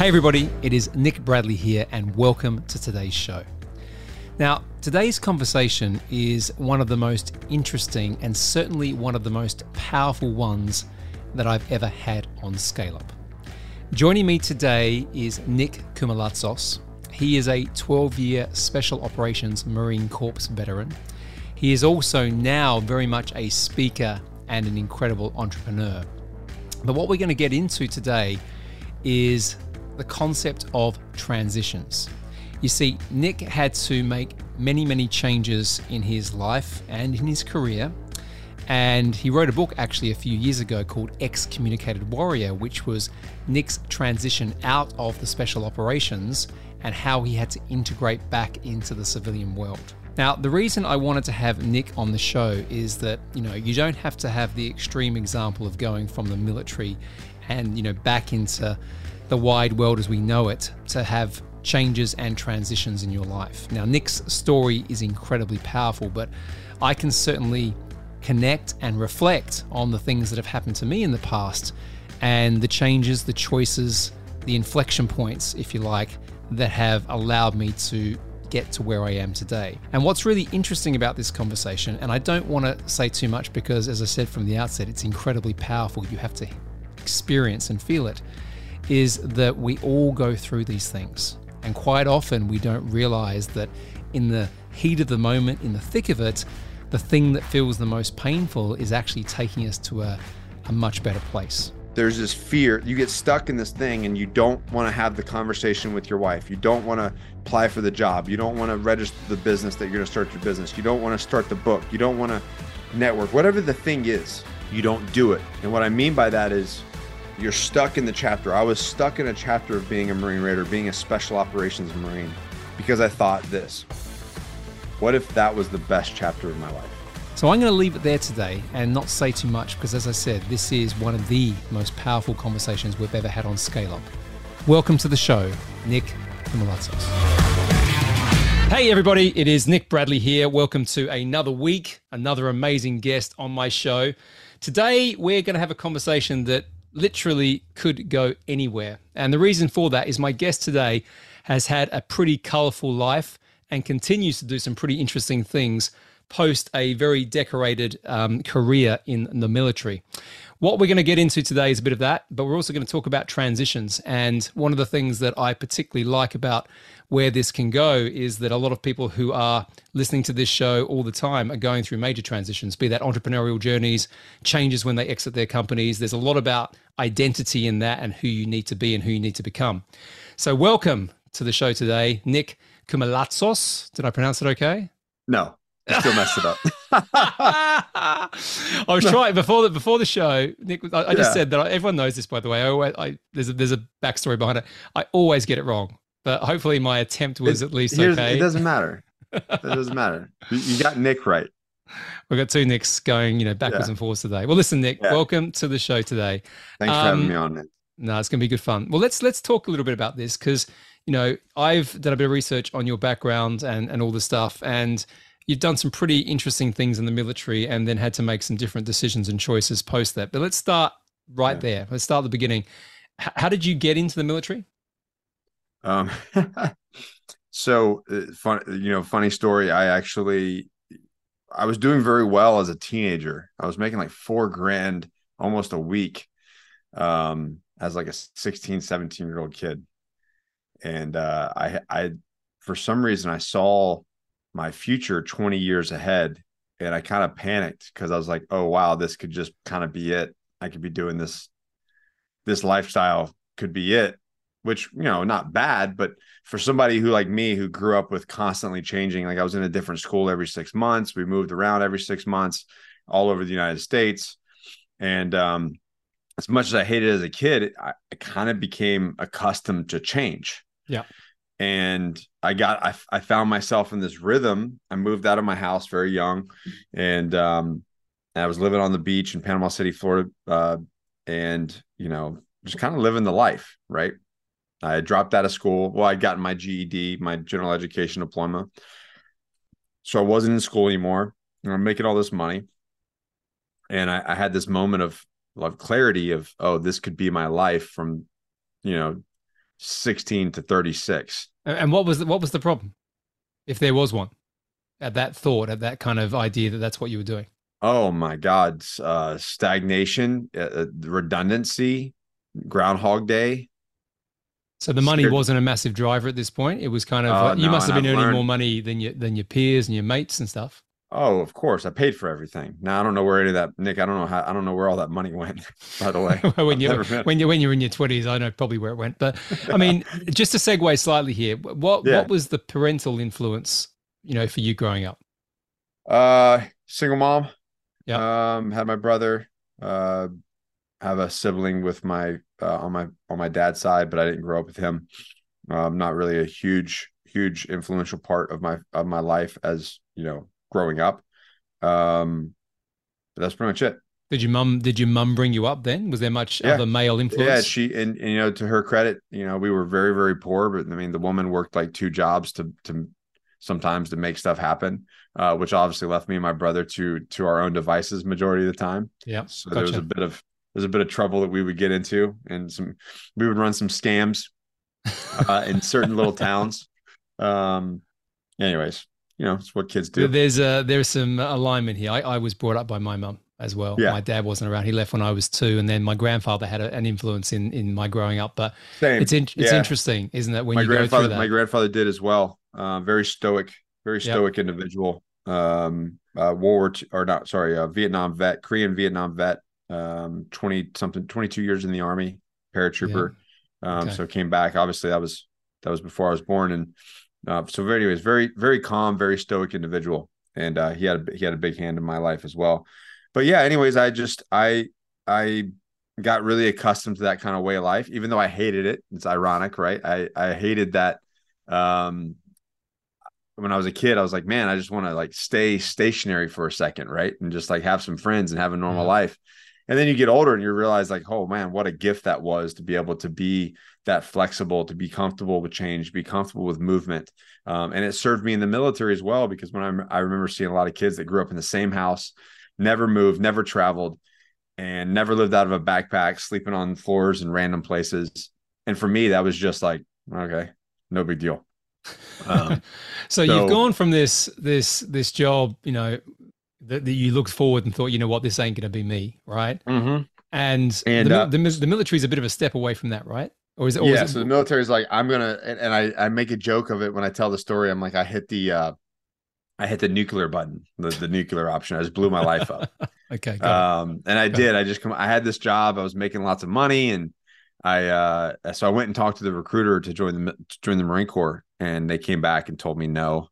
Hey, everybody, it is Nick Bradley here, and welcome to today's show. Now, today's conversation is one of the most interesting and certainly one of the most powerful ones that I've ever had on Scale Up. Joining me today is Nick Koumalatsos. He is a 12 year Special Operations Marine Corps veteran. He is also now very much a speaker and an incredible entrepreneur. But what we're going to get into today is the concept of transitions. You see, Nick had to make many, many changes in his life and in his career. And he wrote a book actually a few years ago called Excommunicated Warrior, which was Nick's transition out of the special operations and how he had to integrate back into the civilian world. Now, the reason I wanted to have Nick on the show is that, you know, you don't have to have the extreme example of going from the military and, you know, back into the wide world as we know it to have changes and transitions in your life. Now, Nick's story is incredibly powerful, but I can certainly connect and reflect on the things that have happened to me in the past and the changes, the choices, the inflection points, if you like, that have allowed me to get to where I am today. And what's really interesting about this conversation, and I don't want to say too much because, as I said from the outset, it's incredibly powerful. You have to experience and feel it is that we all go through these things. And quite often we don't realize that in the heat of the moment, in the thick of it, the thing that feels the most painful is actually taking us to a, a much better place. There's this fear. You get stuck in this thing and you don't want to have the conversation with your wife. You don't want to apply for the job. You don't want to register the business that you're going to start your business. You don't want to start the book. You don't want to network. Whatever the thing is, you don't do it. And what I mean by that is you're stuck in the chapter. I was stuck in a chapter of being a Marine Raider, being a special operations Marine, because I thought this what if that was the best chapter of my life? So I'm going to leave it there today and not say too much because, as I said, this is one of the most powerful conversations we've ever had on Scale Up. Welcome to the show, Nick Koumalatsos. Hey, everybody, it is Nick Bradley here. Welcome to another week, another amazing guest on my show. Today, we're going to have a conversation that literally could go anywhere. And the reason for that is my guest today has had a pretty colorful life and continues to do some pretty interesting things post a very decorated um, career in the military. What we're going to get into today is a bit of that, but we're also going to talk about transitions. And one of the things that I particularly like about where this can go is that a lot of people who are listening to this show all the time are going through major transitions, be that entrepreneurial journeys, changes when they exit their companies. There's a lot about identity in that and who you need to be and who you need to become. So, welcome to the show today, Nick Koumalatsos. Did I pronounce it okay? No, I still messed it up. I was trying before the before the show. Nick, I, I just yeah. said that I, everyone knows this, by the way. I always, I, there's a there's a backstory behind it. I always get it wrong, but hopefully my attempt was it, at least okay. It doesn't matter. It doesn't matter. You got Nick right. We've got two Nicks going, you know, backwards yeah. and forwards today. Well, listen, Nick, yeah. welcome to the show today. Thanks um, for having um, me on. Man. No, it's going to be good fun. Well, let's let's talk a little bit about this because you know I've done a bit of research on your background and and all the stuff, and you've done some pretty interesting things in the military, and then had to make some different decisions and choices post that. But let's start right yeah. there. Let's start at the beginning. H- how did you get into the military? Um, so uh, fun, you know, funny story. I actually I was doing very well as a teenager. I was making like four grand almost a week um, as like a 16, 17 year old kid. And uh, I, I, for some reason, I saw my future 20 years ahead and I kind of panicked because I was like, oh, wow, this could just kind of be it. I could be doing this, this lifestyle could be it which you know not bad but for somebody who like me who grew up with constantly changing like i was in a different school every six months. We moved around every six months all over the united states. And um as much as i hated it as a kid i, I kind of became accustomed to change. Yeah. And i got I, I found myself in this rhythm. I moved out of my house very young. And um i was living on the beach in panama city florida uh and you know just kind of living the life right I dropped out of school. Well, I'd gotten my GED, my general education diploma. So I wasn't in school anymore. And I'm making all this money. And I, I had this moment of, of clarity of, oh, this could be my life from, you know, 16 to 36. And what was the, what was the problem, if there was one, at that thought, at that kind of idea that that's what you were doing? Oh my God, uh, stagnation, uh, uh redundancy, Groundhog Day. So the money wasn't a massive driver at this point. It was kind of uh, you no, must have been I've earning learned... more money than your than your peers and your mates and stuff. Oh, of course. I paid for everything. Now I don't know where any of that, Nick. I don't know how. I don't know where all that money went. By the way, when you when you when you're in your twenties, I know probably where it went. But I mean, just to segue slightly here, what yeah. what was the parental influence, you know, for you growing up? Uh, single mom. Yeah. Um, had my brother. Uh, have a sibling with my uh, on my on my dad's side, but I didn't grow up with him. Um, not really a huge huge influential part of my of my life as you know growing up. Um, but that's pretty much it. Did your mum? Did your mum bring you up? Then was there much yeah. other male influence? Yeah, she and, and, you know to her credit, you know we were very very poor, but I mean the woman worked like two jobs to to sometimes to make stuff happen, uh, which obviously left me and my brother to to our own devices majority of the time. Yeah, so gotcha. there was a bit of there's a bit of trouble that we would get into, and some we would run some scams uh, in certain little towns. Um, anyways, you know, it's what kids do. There's a there's some alignment here. I, I was brought up by my mum as well. Yeah. My dad wasn't around. He left when I was two, and then my grandfather had a, an influence in in my growing up. But Same. it's in, it's yeah. interesting, isn't it? When my you grandfather, go through that. my grandfather did as well. Uh, very stoic, very stoic yep. individual. Um, uh, World War II, or not, sorry, uh, Vietnam vet, Korean Vietnam vet. Um, twenty something, twenty two years in the army, paratrooper. Yeah. Um, okay. so came back. Obviously, that was that was before I was born, and uh, so, very, anyways, very, very calm, very stoic individual, and uh, he had a, he had a big hand in my life as well. But yeah, anyways, I just I I got really accustomed to that kind of way of life, even though I hated it. It's ironic, right? I I hated that. Um, when I was a kid, I was like, man, I just want to like stay stationary for a second, right, and just like have some friends and have a normal yeah. life. And then you get older and you realize like, oh man, what a gift that was to be able to be that flexible, to be comfortable with change, be comfortable with movement. Um, and it served me in the military as well, because when I'm, I remember seeing a lot of kids that grew up in the same house, never moved, never traveled, and never lived out of a backpack, sleeping on floors in random places. And for me, that was just like, okay, no big deal. Um, so, so, you've gone from this this this job, you know, that, that you looked forward and thought, you know what, this ain't going to be me, right? Mm-hmm. And, and the, uh, the, the military is a bit of a step away from that, right? Or is it? Or yeah. Is it, so the military is like, I'm gonna, and, and, I I make a joke of it when I tell the story. I'm like, I hit the, uh I hit the nuclear button, the, the nuclear option. I just blew my life up. okay. Um, and I did. I just come. I had this job. I was making lots of money, and I uh so I went and talked to the recruiter to join the to join the Marine Corps, and they came back and told me no.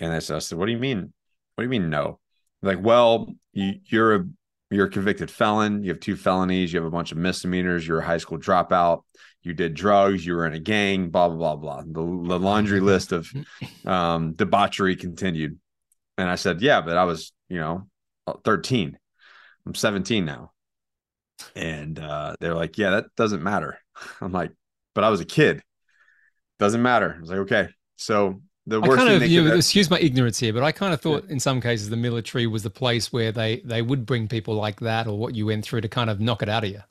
And I said, I said, what do you mean? What do you mean no? Like, well, you, you're a you're a convicted felon. You have two felonies. You have a bunch of misdemeanors. You're a high school dropout. You did drugs. You were in a gang. Blah blah blah blah. The, the laundry list of um, debauchery continued. And I said, yeah, but I was, you know, 13. I'm 17 now. And uh, they're like, yeah, that doesn't matter. I'm like, but I was a kid. Doesn't matter. I was like, okay. So the worst I kind of, you excuse my ignorance here, but I kind of thought yeah. in some cases the military was the place where they they would bring people like that or what you went through to kind of knock it out of you.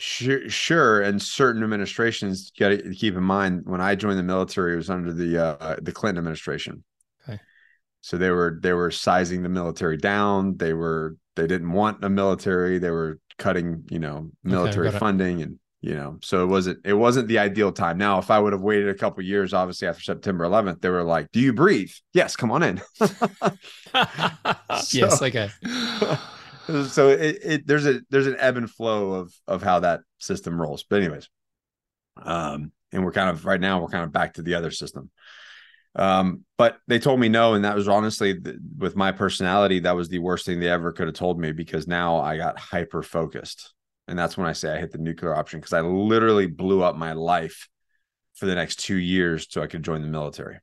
Sure, sure. And certain administrations, got to keep in mind when I joined the military, it was under the uh, the Clinton administration. Okay. So they were they were sizing the military down. They were they didn't want a military. They were cutting, you know, military okay, funding and you know so it wasn't it wasn't the ideal time. Now if i would have waited a couple years obviously after september 11th they were like do you breathe? Yes come on in. Yes okay. so it, it, there's a there's an ebb and flow of of how that system rolls. But anyways um and we're kind of right now we're kind of back to the other system. Um but they told me no and that was honestly with my personality that was the worst thing they ever could have told me because now i got hyper focused and that's when I say I hit the nuclear option because I literally blew up my life for the next two years so I could join the military.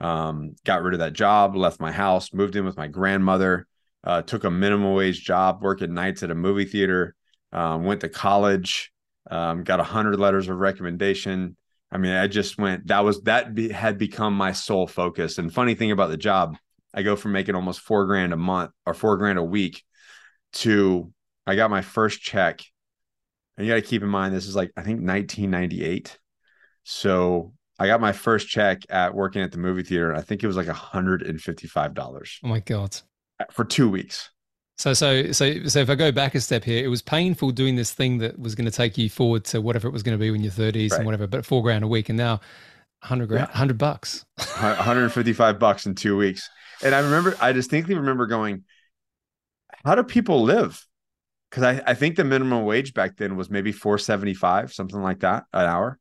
Um, got rid of that job, left my house, moved in with my grandmother, uh, took a minimum wage job, working nights at a movie theater, um, went to college, um, got a hundred letters of recommendation. I mean, I just went. That was that be, had become my sole focus. And funny thing about the job, I go from making almost four grand a month or four grand a week to I got my first check and you got to keep in mind, this is like, I think 1998. So I got my first check at working at the movie theater. I think it was like $155 Oh my god. for two weeks. So so so so if I go back a step here, it was painful doing this thing that was going to take you forward to whatever it was going to be when you're 30s Right. and whatever, but four grand a week, and now hundred grand, Yeah. hundred bucks. 155 bucks in two weeks. And I remember, I distinctly remember going, how do people live? Because I, I think the minimum wage back then was maybe 475, something like that, an hour.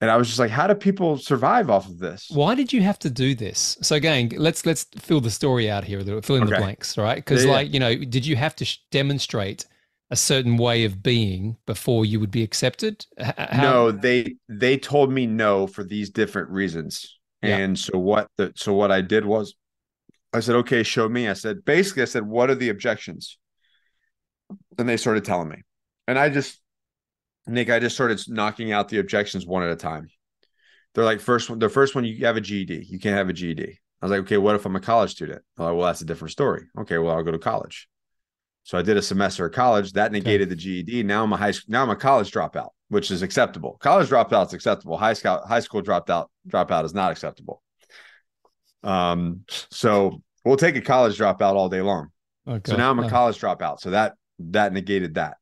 And I was just like, how do people survive off of this? Why did you have to do this? So again, let's let's fill the story out here a little, fill in the blanks, right? Because Yeah, yeah. like you know, did you have to sh- demonstrate a certain way of being before you would be accepted? How- no, they they told me no for these different reasons. Yeah. And so what the so what I did was I said, okay, show me. I said, basically, I said, what are the objections? Then they started telling me. And I just Nick, I just started knocking out the objections one at a time. They're like, first one, the first one, you have a GED. You can't have a GED. I was like, okay, what if I'm a college student? Like, well, that's a different story. Okay, well, I'll go to college. So I did a semester of college. That negated the GED. Now I'm a high now I'm a college dropout, which is acceptable. College dropout is acceptable. High school high school dropped out dropout is not acceptable. Um, so we'll take a college dropout all day long. Oh, So now I'm a college dropout. So that that negated that.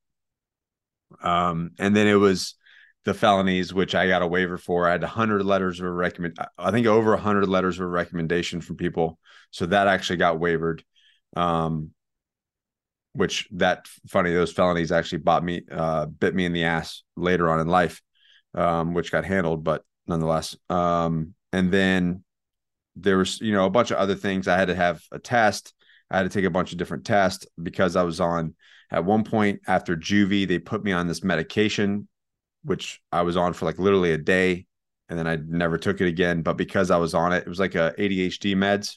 Um, and then it was the felonies, which I got a waiver for. I had hundred letters of recommend. I think over hundred letters of recommendation from people. So that actually got waived. Um, which that funny those felonies actually bought me uh bit me in the ass later on in life, um, which got handled, but nonetheless. Um, and then there was you know a bunch of other things. I had to have a test. I had to take a bunch of different tests because I was on at one point after juvie, they put me on this medication, which I was on for like literally a day, and then I never took it again. But because I was on it, it was like a ADHD meds.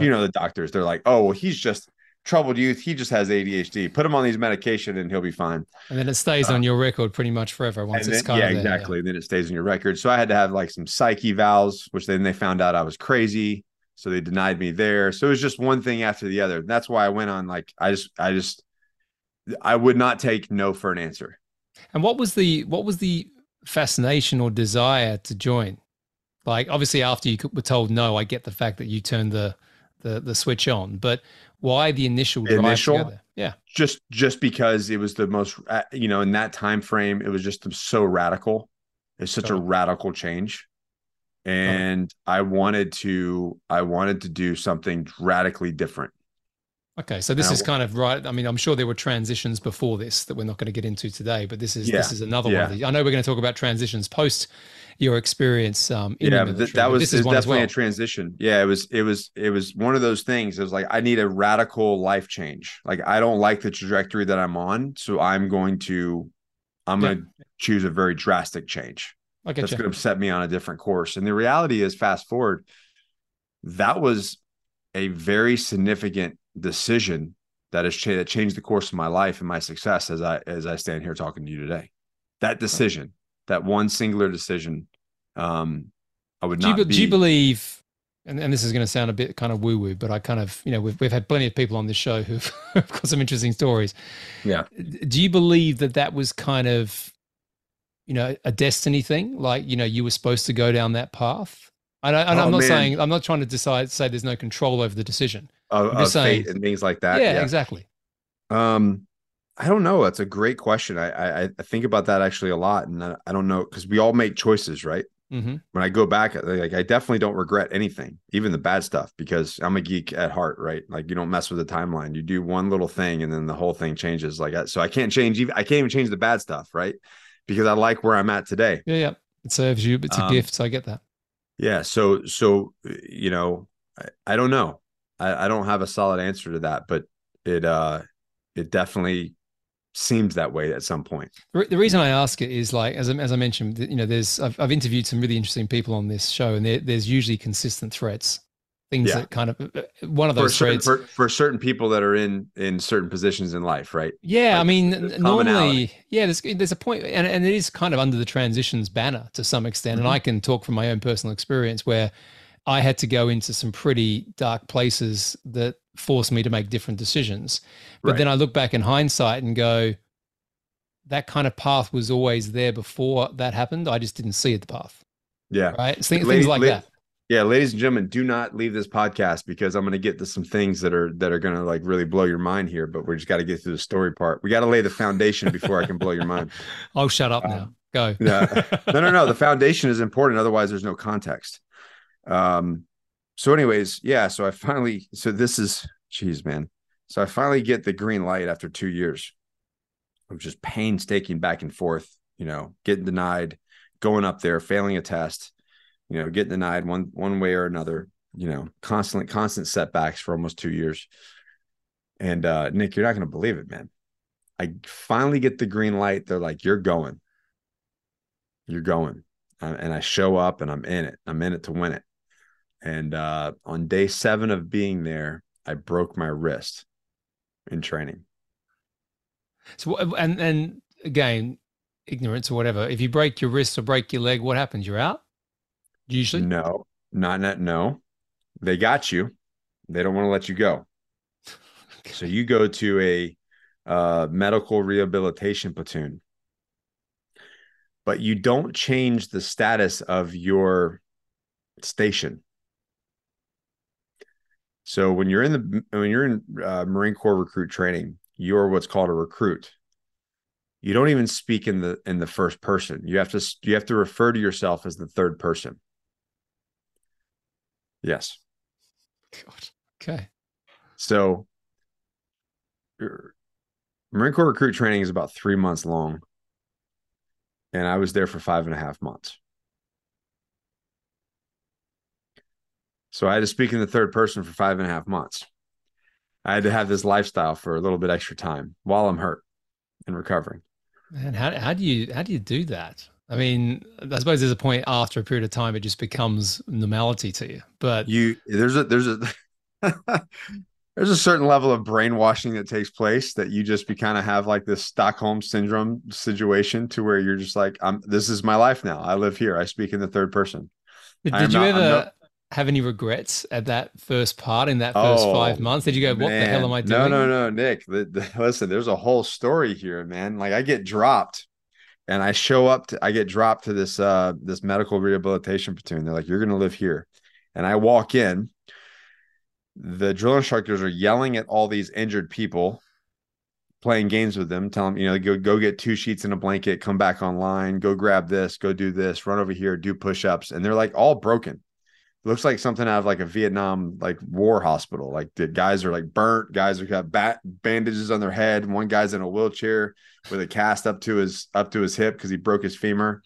You know, the doctors, they're like, oh, well, he's just troubled youth. He just has ADHD. Put him on these medication and he'll be fine. and then it stays on uh, your record pretty much forever once And it's then- kind yeah, of there, exactly. Then it stays on your record. So I had to have like some psych evals, which then they found out I was crazy. So they denied me there. So it was just one thing after the other. That's why I went on like I just I just I would not take no for an answer. And what was the what was the fascination or desire to join? Like obviously after you were told no, I get the fact that you turned the the, the switch on, but why the initial drive Initial? together? Yeah, Just just because it was the most uh, you know in that time frame it was just so radical. It's such a radical change. And I wanted to I wanted to do something radically different. Okay, so this Now- is kind of right. I mean, I'm sure there were transitions before this that we're not going to get into today, but this is Yeah, this is another one. Of yeah. these. I know we're going to talk about transitions post your experience. Um, in yeah th- that was, this it is was one definitely well. a transition yeah it was it was it was one of those things it was like i need a radical life change like i don't like the trajectory that i'm on so i'm going to i'm Yeah. going to choose a very drastic change that's you. going to set me on a different course and the reality is fast forward that was a very significant decision that has cha- that changed the course of my life and my success as i as i stand here talking to you today. That decision that one singular decision um i would do you, not be- be do you believe and, and this is going to sound a bit kind of woo woo but i kind of you know we've, we've had plenty of people on this show who've got some interesting stories. Yeah. do you believe that that was kind of you know a destiny thing? Like you know you were supposed to go down that path? And, I, and Oh, i'm not man. saying i'm not trying to decide say there's no control over the decision of, of fate and things like that. yeah, exactly Um, I don't know. That's a great question. I I, I think about that actually a lot, and I, I don't know because we all make choices, right? hmm When I go back, like I definitely don't regret anything, even the bad stuff, because I'm a geek at heart, right? Like you don't mess with the timeline. You do one little thing, and then the whole thing changes. Like so, I can't change. Even I can't even change the bad stuff, right? Because I like where I'm at today. yeah yeah it serves you it's a Um, gift so i get that Yeah. So, so you know, I, I don't know. I, I don't have a solid answer to that, but it uh, it definitely seems that way at some point. The reason I ask it is like, as I, as I mentioned, you know, there's I've, I've interviewed some really interesting people on this show, and there, there's usually consistent threads, things Yeah. that kind of uh, one of For those certain, threads. for, for certain people that are in in certain positions in life, right? yeah, I mean, normally, yeah, there's there's a point, and and it is kind of under the transitions banner to some extent, and Mhm. I can talk from my own personal experience where I had to go into some pretty dark places that forced me to make different decisions. But Right. then I look back in hindsight and go, that kind of path was always there before that happened. I just didn't see it, the path. Yeah. Right. It's things, things like la- that. Yeah, ladies and gentlemen, do not leave this podcast because I'm going to get to some things that are that are going to like really blow your mind here. But we just got to get through the story part. We got to lay the foundation before I can blow your mind. I'll oh, shut up uh, now. Go. No, no, no. The foundation is important. Otherwise, there's no context. Um. So, anyways, yeah. So I finally. So this is, geez, man. So I finally get the green light after two years of just painstaking back and forth. You know, getting denied, going up there, failing a test you know, getting denied one one way or another, you know, constant constant setbacks for almost two years. And uh Nick, you're not gonna believe it, man. I finally get the green light. They're like, you're going. You're going. Uh, and I show up and I'm in it. I'm in it to win it. And uh on day seven of being there, I broke my wrist in training. So and and again, ignorance or whatever. If you break your wrist or break your leg, what happens? You're out. Usually, no, not not no. They got you. They don't want to let you go. So you go to a uh, medical rehabilitation platoon, but you don't change the status of your station. So when you're in the when you're in uh, Marine Corps recruit training, you're what's called a recruit. You don't even speak in the in the first person. You have to you have to refer to yourself as the third person. Yes. God. Okay. So Marine Corps recruit training is about three months long. And I was there for five and a half months. So I had to speak in the third person for five and a half months. I had to have this lifestyle for a little bit extra time while I'm hurt and recovering. Man, how, how do you how do you do that? I mean, I suppose there's a point after a period of time it just becomes normality to you. But you there's a there's a there's a certain level of brainwashing that takes place that you just be kind of have like this Stockholm syndrome situation to where you're just like, I'm this is my life now. I live here. I speak in the third person. Did, did you not, ever have any regrets at that first part in that first oh, five months? Did you go, what man. the hell am I doing? No, no, no, Nick. The, the, listen, there's a whole story here, man. Like I get dropped and I show up to I get dropped to this uh this medical rehabilitation platoon. They're like, you're gonna live here. And I walk in. The drill instructors are yelling at all these injured people, playing games with them, telling them, you know, go go get two sheets and a blanket, come back online, go grab this, go do this, run over here, do push-ups. And they're like all broken looks like something out of like a Vietnam like war hospital. Like the guys are like burnt, guys are got bat bandages on their head. One guy's in a wheelchair with a cast up to his up to his hip because he broke his femur.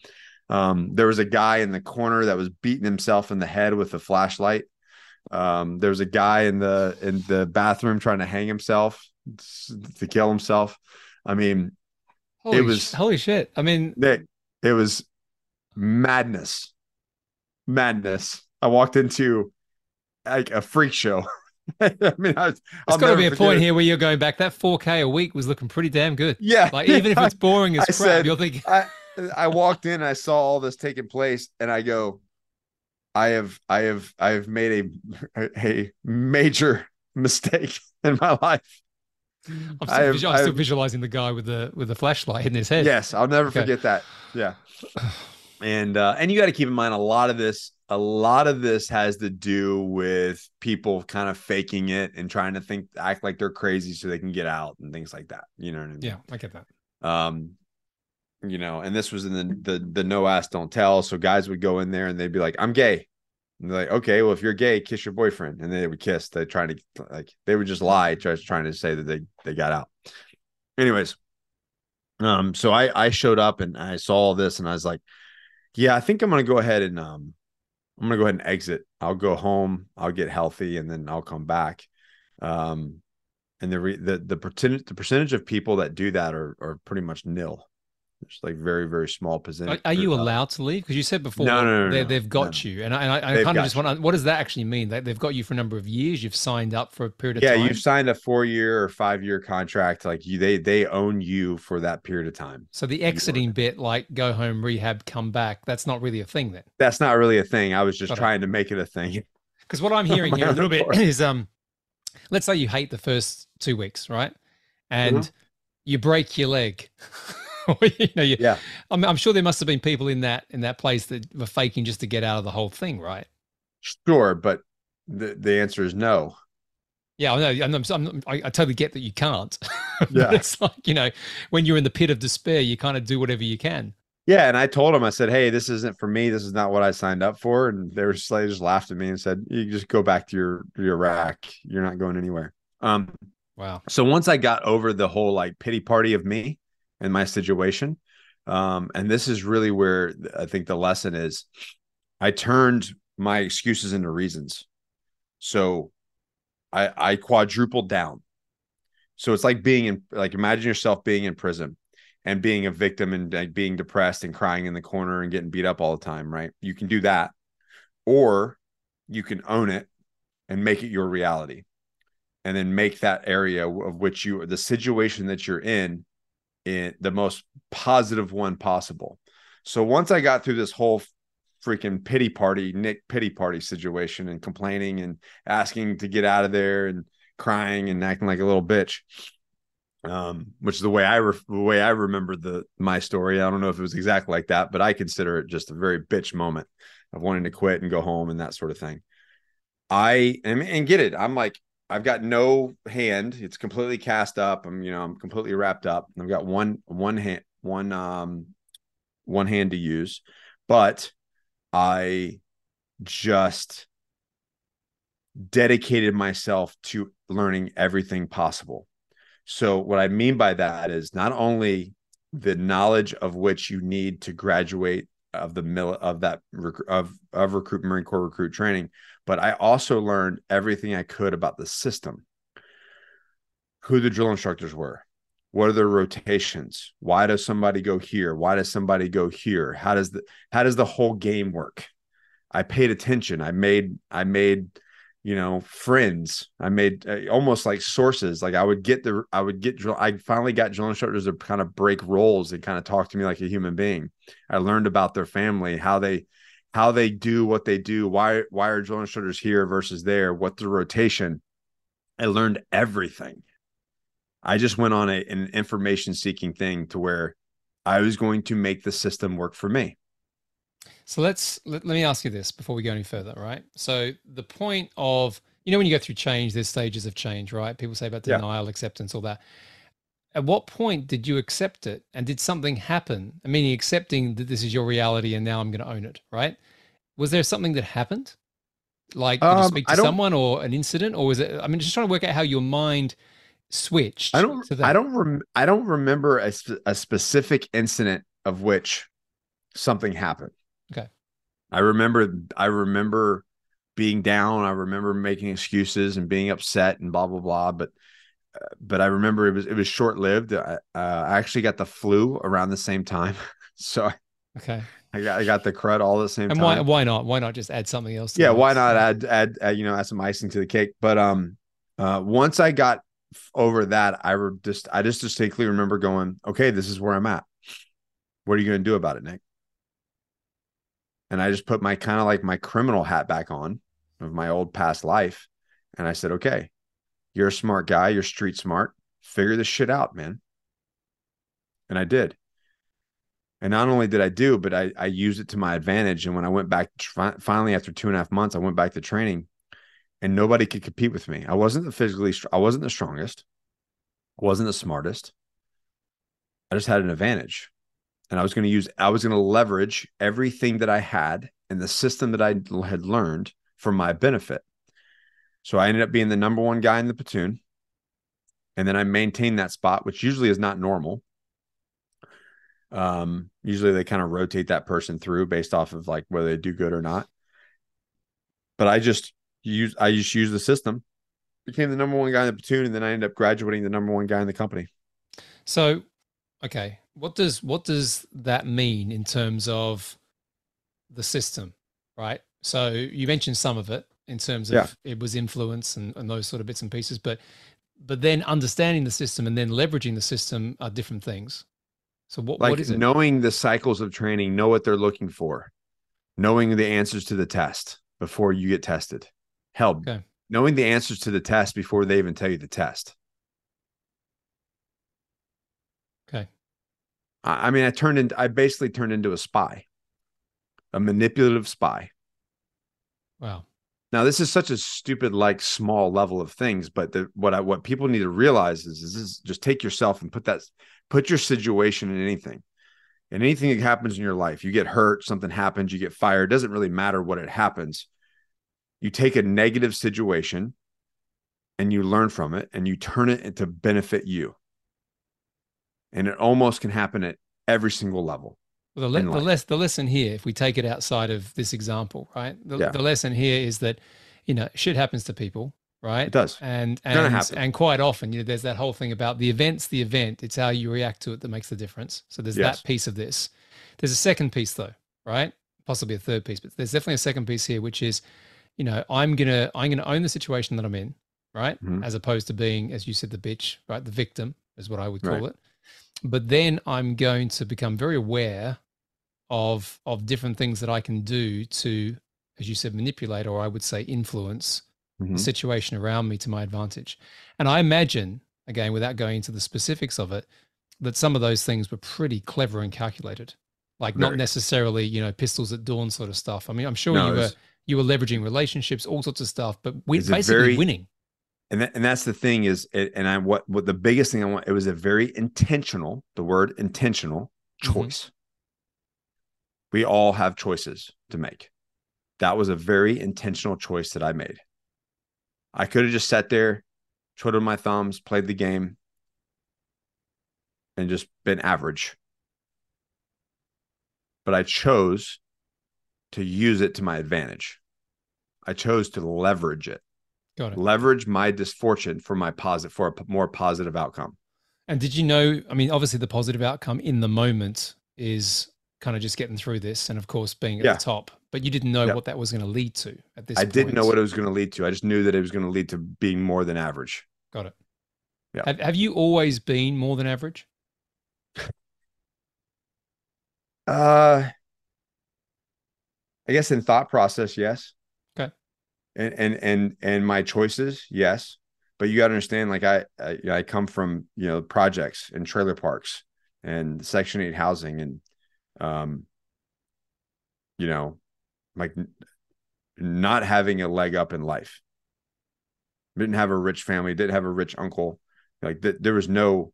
Um, there was a guy in the corner that was beating himself in the head with a flashlight. Um, there was a guy in the in the bathroom trying to hang himself to kill himself. I mean, holy it was sh- holy shit. I mean, it, it was madness, madness. I walked into like a freak show. I mean, I was, there's got to be a point it. here where you're going back. That 4K a week was looking pretty damn good. Yeah, like even if it's boring as I crap, said, you're thinking. I, I walked in, I saw all this taking place, and I go, I have, I have, I have made a a major mistake in my life. I'm still, have, I'm still visualizing the guy with the with the flashlight in his head. Yes, I'll never okay. forget that. Yeah, and uh, and you got to keep in mind a lot of this a lot of this has to do with people kind of faking it and trying to think act like they're crazy so they can get out and things like that. You know what i mean? Yeah i get that. Um you know and this was in the the, the no ask don't tell. So guys would go in there and they'd be like i'm gay. And they're like okay well if you're gay kiss your boyfriend. And they would kiss. They're trying to like they would just lie just trying to say that they they got out. Anyways um so i i showed up and i saw all this and i was like yeah i think i'm gonna go ahead and um I'm gonna go ahead and exit. I'll go home. I'll get healthy, and then I'll come back. Um, and the re- the the percentage the percentage of people that do that are are pretty much nil. It's like very very small position. Are, are you allowed to leave? Because you said before no, no, no, they, have got you, and I, and I, I kind of just want. to, What does that actually mean? They, they've got you for a number of years. You've signed up for a period of yeah, time. Yeah, you've signed a four year or five year contract. Like you, they they own you for that period of time. So the exiting bit, like go home, rehab, come back, that's not really a thing then. That's not really a thing. I was just got trying it. to make it a thing. Because what I'm hearing here a little bit is, um, let's say you hate the first two weeks, right, and mm-hmm. you break your leg. you know, you, yeah. I'm, I'm sure there must have been people in that in that place that were faking just to get out of the whole thing, right? Sure, but the the answer is no. Yeah, I know. I'm, I'm, i I, totally get that you can't. yeah, it's like you know, when you're in the pit of despair, you kind of do whatever you can. Yeah, and I told him, I said, "Hey, this isn't for me. This is not what I signed up for." And they were just, they just laughed at me and said, "You just go back to your your rack. You're not going anywhere." Um, wow. So once I got over the whole like pity party of me and my situation, um, and this is really where I think the lesson is, I turned my excuses into reasons. So I I quadrupled down. So it's like being in like imagine yourself being in prison and being a victim and like being depressed and crying in the corner and getting beat up all the time, right? You can do that. Or you can own it and make it your reality. And then make that area of which you the situation that you're in in the most positive one possible. So once I got through this whole freaking pity party, Nick pity party situation and complaining and asking to get out of there and crying and acting like a little bitch, um, which is the way I re- the way I remember the my story. I don't know if it was exactly like that, but I consider it just a very bitch moment of wanting to quit and go home and that sort of thing. I am and get it. I'm like I've got no hand. It's completely cast up. I'm you know I'm completely wrapped up. I've got one one hand one um one hand to use, but I just dedicated myself to learning everything possible so what I mean by that is not only the knowledge of which you need to graduate of the mill of that of of recruit Marine Corps recruit training, but I also learned everything I could about the system, who the drill instructors were, what are their rotations, why does somebody go here, why does somebody go here, how does the how does the whole game work? I paid attention. I made I made you know friends. I made uh, almost like sources. Like i would get the i would get i finally got drill instructors to kind of break roles and kind of talk to me like a human being. I learned about their family how they how they do what they do why why are drill instructors here versus there what's the rotation. I learned everything. I just went on a, an information seeking thing to where i was going to make the system work for me so let's let, let me ask you this before we go any further, right? So the point of you know when you go through change, there's stages of change, right? People say about denial, yeah. acceptance, all that. At what point did you accept it, and did something happen? I mean, accepting that this is your reality, and now I'm going to own it, right? Was there something that happened? Like, did um, you speak to someone or an incident, or was it? I mean, just trying to work out how your mind switched. I don't. I don't. Rem, I don't remember a, a specific incident of which something happened. I remember I remember being down. I remember making excuses and being upset and blah blah blah. But uh, but I remember it was it was short lived. I, uh, I actually got the flu around the same time, so okay. I got I got the crud all at the same and time. why why not? Why not just add something else? yeah, why not add, add add you know add some icing to the cake? But um, uh, once I got over that, I re- just I just distinctly remember going, okay, this is where I'm at. What are you going to do about it, Nick? And I just put my kind of like my criminal hat back on of my old past life. And I said, okay, you're a smart guy. You're street smart. Figure this shit out, man. And I did. And not only did I do, but I, I used it to my advantage. And when I went back, finally, after two and a half months, I went back to training and nobody could compete with me. I wasn't the physically, I wasn't the strongest. I wasn't the smartest. I just had an advantage and I was going to use, I was going to leverage everything that I had and the system that I had learned for my benefit. So I ended up being the number one guy in the platoon. And then I maintained that spot, which usually is not normal. Um, usually they kind of rotate that person through based off of like whether they do good or not. But I just use I just use the system, became the number one guy in the platoon, and then I ended up graduating the number one guy in the company. So okay, what does what does that mean in terms of the system, right? So you mentioned some of it in terms of yeah. it was influence and, and those sort of bits and pieces, but but then understanding the system and then leveraging the system are different things. So what, like what is it? Knowing the cycles of training, know what they're looking for, knowing the answers to the test before you get tested. Help. Okay. Knowing the answers to the test before they even tell you the test. I, I mean, I turned into, I basically turned into a spy, a manipulative spy. Wow. Now, this is such a stupid, like small level of things, but the, what I, what people need to realize is, is, is just take yourself and put that, put your situation in anything, and anything that happens in your life. You get hurt, something happens, you get fired. Doesn't really matter what it happens. You take a negative situation, and you learn from it, and you turn it into benefit you. And it almost can happen at every single level. Well, the, le- the, less, the lesson here, if we take it outside of this example, right? The, yeah. the lesson here is that, you know, shit happens to people, right? It does. And and and quite often, you know, there's that whole thing about the event's the event. It's how you react to it that makes the difference. So there's yes. that piece of this. There's a second piece though, right? Possibly a third piece, but there's definitely a second piece here, which is, you know, I'm gonna I'm gonna own the situation that I'm in, right? Mm-hmm. As opposed to being, as you said, the bitch, right? The victim is what I would call right. it. But then I'm going to become very aware of of different things that I can do to, as you said, manipulate or I would say influence mm-hmm. the situation around me to my advantage. And I imagine, again, without going into the specifics of it, that some of those things were pretty clever and calculated. Like very. not necessarily, you know, pistols at dawn sort of stuff. I mean, I'm sure no, you were you were leveraging relationships, all sorts of stuff, but we basically very, winning. And that, and that's the thing is, it, and I what what the biggest thing I want it was a very intentional. The word intentional mm-hmm. choice. Mm-hmm we all have choices to make. That was a very intentional choice that I made. I could have just sat there, twiddled my thumbs, played the game, and just been average. But I chose to use it to my advantage. I chose to leverage it. Got it. Leverage my misfortune for my positive for a more positive outcome. And did you know? I mean, obviously, the positive outcome in the moment is kind of just getting through this and of course being at yeah. the top but you didn't know yeah. what that was going to lead to at this i point. didn't know what it was going to lead to i just knew that it was going to lead to being more than average got it yeah have, have you always been more than average uh i guess in thought process yes and and and and my choices yes but you got to understand like I, I i come from you know projects and trailer parks and section 8 housing and um, you know, like not having a leg up in life. Didn't have a rich family, didn't have a rich uncle. Like th- there was no,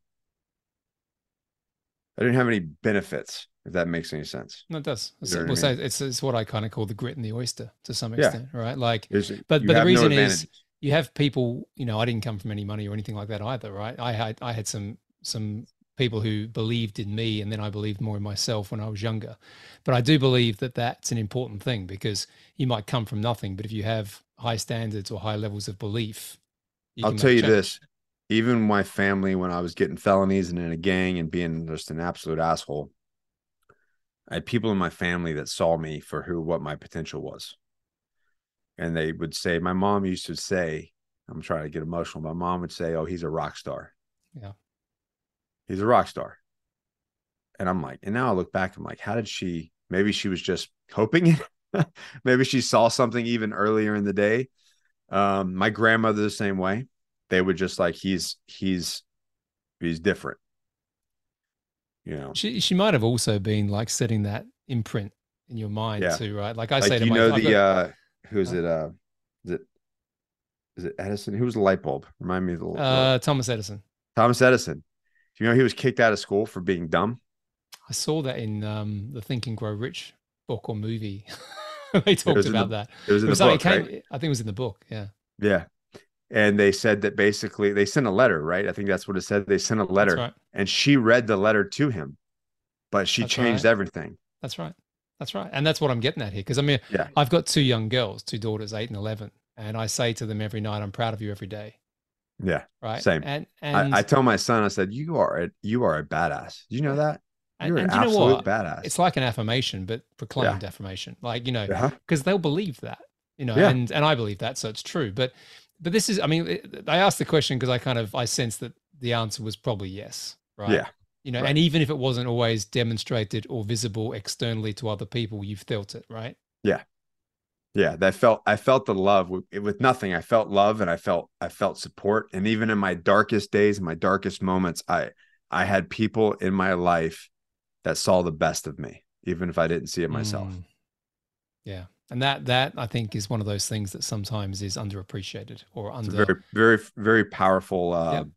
I didn't have any benefits, if that makes any sense. No, it does. You know we'll say it's, it's what I kind of call the grit and the oyster to some extent, yeah. right? Like, but but the reason no is you have people, you know, I didn't come from any money or anything like that either, right? I had I had some some people who believed in me and then I believed more in myself when I was younger. But I do believe that that's an important thing because you might come from nothing, but if you have high standards or high levels of belief, I'll tell you change. this. Even my family, when I was getting felonies and in a gang and being just an absolute asshole, I had people in my family that saw me for who what my potential was. And they would say, my mom used to say, I'm trying to get emotional. My mom would say, Oh, he's a rock star. Yeah. He's a rock star. And I'm like, and now I look back, I'm like, how did she? Maybe she was just hoping it. maybe she saw something even earlier in the day. Um, my grandmother the same way. They would just like he's he's he's different. You know, she she might have also been like setting that imprint in your mind yeah. too, right? Like I like say to you my, know the got, uh who is it? Uh, is it is it Edison? Who was the light bulb? Remind me of the uh, Thomas Edison. Thomas Edison. Do you know he was kicked out of school for being dumb? I saw that in um, the Think and Grow Rich book or movie. they talked about the, that. It was in it was the book, came, right? I think it was in the book. Yeah. Yeah. And they said that basically they sent a letter, right? I think that's what it said. They sent a letter right. and she read the letter to him, but she that's changed right. everything. That's right. That's right. And that's what I'm getting at here. Cause I mean, yeah. I've got two young girls, two daughters, eight and 11. And I say to them every night, I'm proud of you every day. Yeah. Right. Same. And and I, I tell my son, I said, "You are a, you are a badass. Do you know that? You're and, an and absolute badass. It's like an affirmation, but proclaimed yeah. affirmation. Like you know, because uh-huh. they'll believe that. You know, and and I believe that, so it's true. But but this is, I mean, I asked the question because I kind of I sensed that the answer was probably yes. Right. Yeah. You know, right. and even if it wasn't always demonstrated or visible externally to other people, you've felt it, right? Yeah yeah that felt i felt the love with, with, nothing i felt love and i felt i felt support and even in my darkest days my darkest moments i i had people in my life that saw the best of me, even if I didn't see it myself. Mm. Yeah. And that that I think is one of those things that sometimes is underappreciated or under very very very powerful uh, yep.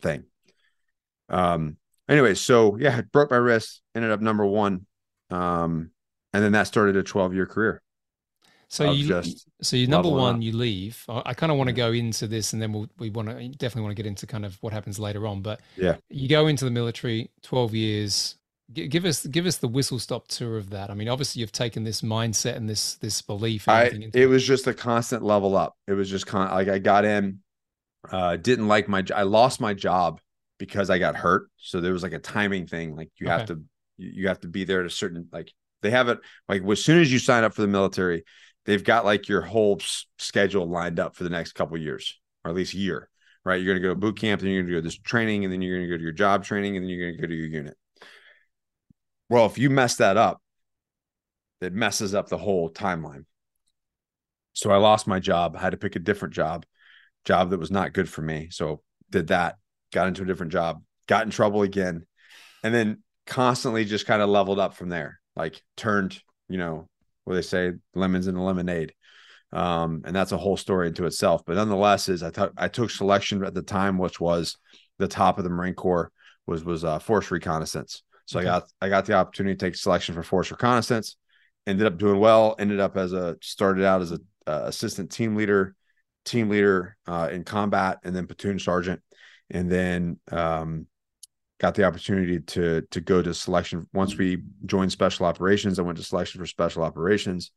thing. Um anyway, so yeah, I broke my wrist, ended up number one. Um, and then that started a 12 year career. So you just so you number one, up. you leave. I, I kind of want to go into this, and then we'll, we want to definitely want to get into kind of what happens later on. But yeah, you go into the military, twelve years. Give us give us the whistle stop tour of that. I mean, obviously you've taken this mindset and this this belief. I, it, it was just a constant level up. It was just con- like I got in, uh, didn't like my. I lost my job because I got hurt. So there was like a timing thing. Like you okay. have to you have to be there at a certain like they have it like as soon as you sign up for the military they've got like your whole schedule lined up for the next couple years or at least a year right you're going to go to boot camp then you're going to go to this training and then you're going to go to your job training and then you're going to go to your unit well if you mess that up it messes up the whole timeline. So i lost my job. I had to pick a different job job that was not good for me. So did that got into a different job got in trouble again and then constantly just kind of leveled up from there. Like turned you know what they say? Lemons in a lemonade. Um, and that's a whole story into itself. But nonetheless is I, th- I took selection at the time which was the top of the marine corps was was uh, force reconnaissance so okay. i got i got the opportunity to take selection for force reconnaissance ended up doing well ended up as a started out as a uh, assistant team leader team leader uh, in combat and then platoon sergeant and then um, got the opportunity to to go to selection once we joined special operations i went to selection for special operations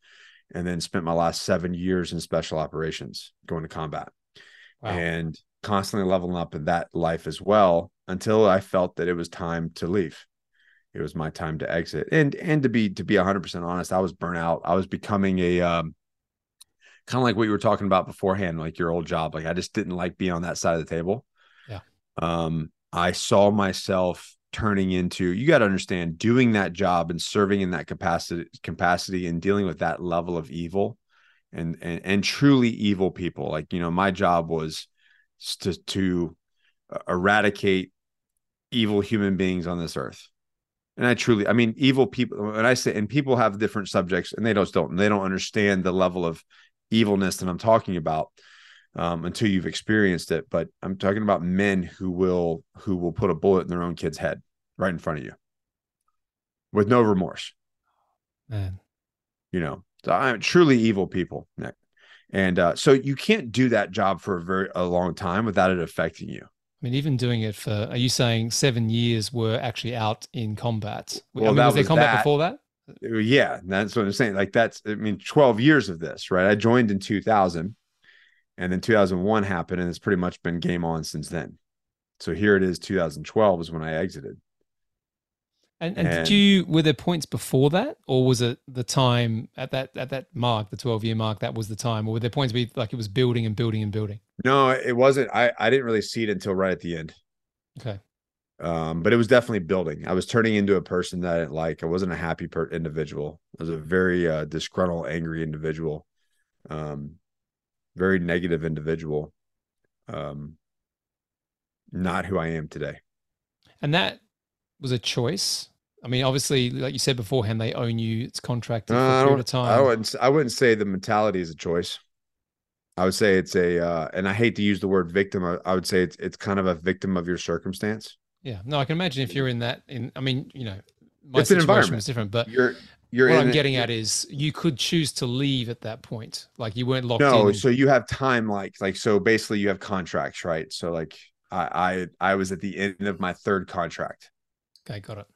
and then spent my last seven years in special operations going to combat wow. and constantly leveling up in that life as well until i felt that it was time to leave it was my time to exit. And and to be to be 100% honest i was burnt out. I was becoming a um, kind of like what you were talking about beforehand like your old job. Like i just didn't like being on that side of the table. Yeah. Um I saw myself turning into you got to understand doing that job and serving in that capacity capacity and dealing with that level of evil and and and truly evil people. Like you know my job was to to uh, eradicate evil human beings on this earth and i truly i mean evil people when i say and people have different subjects and they just don't they don't understand the level of evilness that i'm talking about um, until you've experienced it. But I'm talking about men who will who will put a bullet in their own kid's head right in front of you with no remorse. Man, you know, so I'm truly evil people, Nick. And uh, so you can't do that job for a very a long time without it affecting you. I mean, even doing it for, are you saying seven years were actually out in combat? Well, I mean, was there combat that. before that? Uh, yeah, that's what I'm saying. Like that's, I mean, 12 years of this, right? I joined in 2000 and then 2001 happened and it's pretty much been game on since then so here it is 2012 is when i exited and, and, and, did you were there points before that? Or was it the time at that at that mark the 12 year mark that was the time? Or were there points where like it was building and building and building? No it wasn't. I i didn't really see it until right at the end. Okay. Um but it was definitely building. I was turning into a person that I didn't like. I wasn't a happy per- individual. I was a very uh disgruntled angry individual. Um very negative individual. Um, not who I am today. And that was a choice. I mean, obviously, like you said beforehand, they own you. It's contracted uh, for a period of time. I wouldn't. I wouldn't say the mentality is a choice. I would say it's a, uh, and I hate to use the word victim. I, I, would say it's it's kind of a victim of your circumstance. Yeah. No, I can imagine if you're in that. In, I mean, you know, my it's situation an environment. was different, but you're you're what I'm getting at is you could choose to leave at that point. Like you weren't locked in. no, in. so you have time like like so basically you have contracts, right? So like I I I was at the end of my third contract. Okay, got it.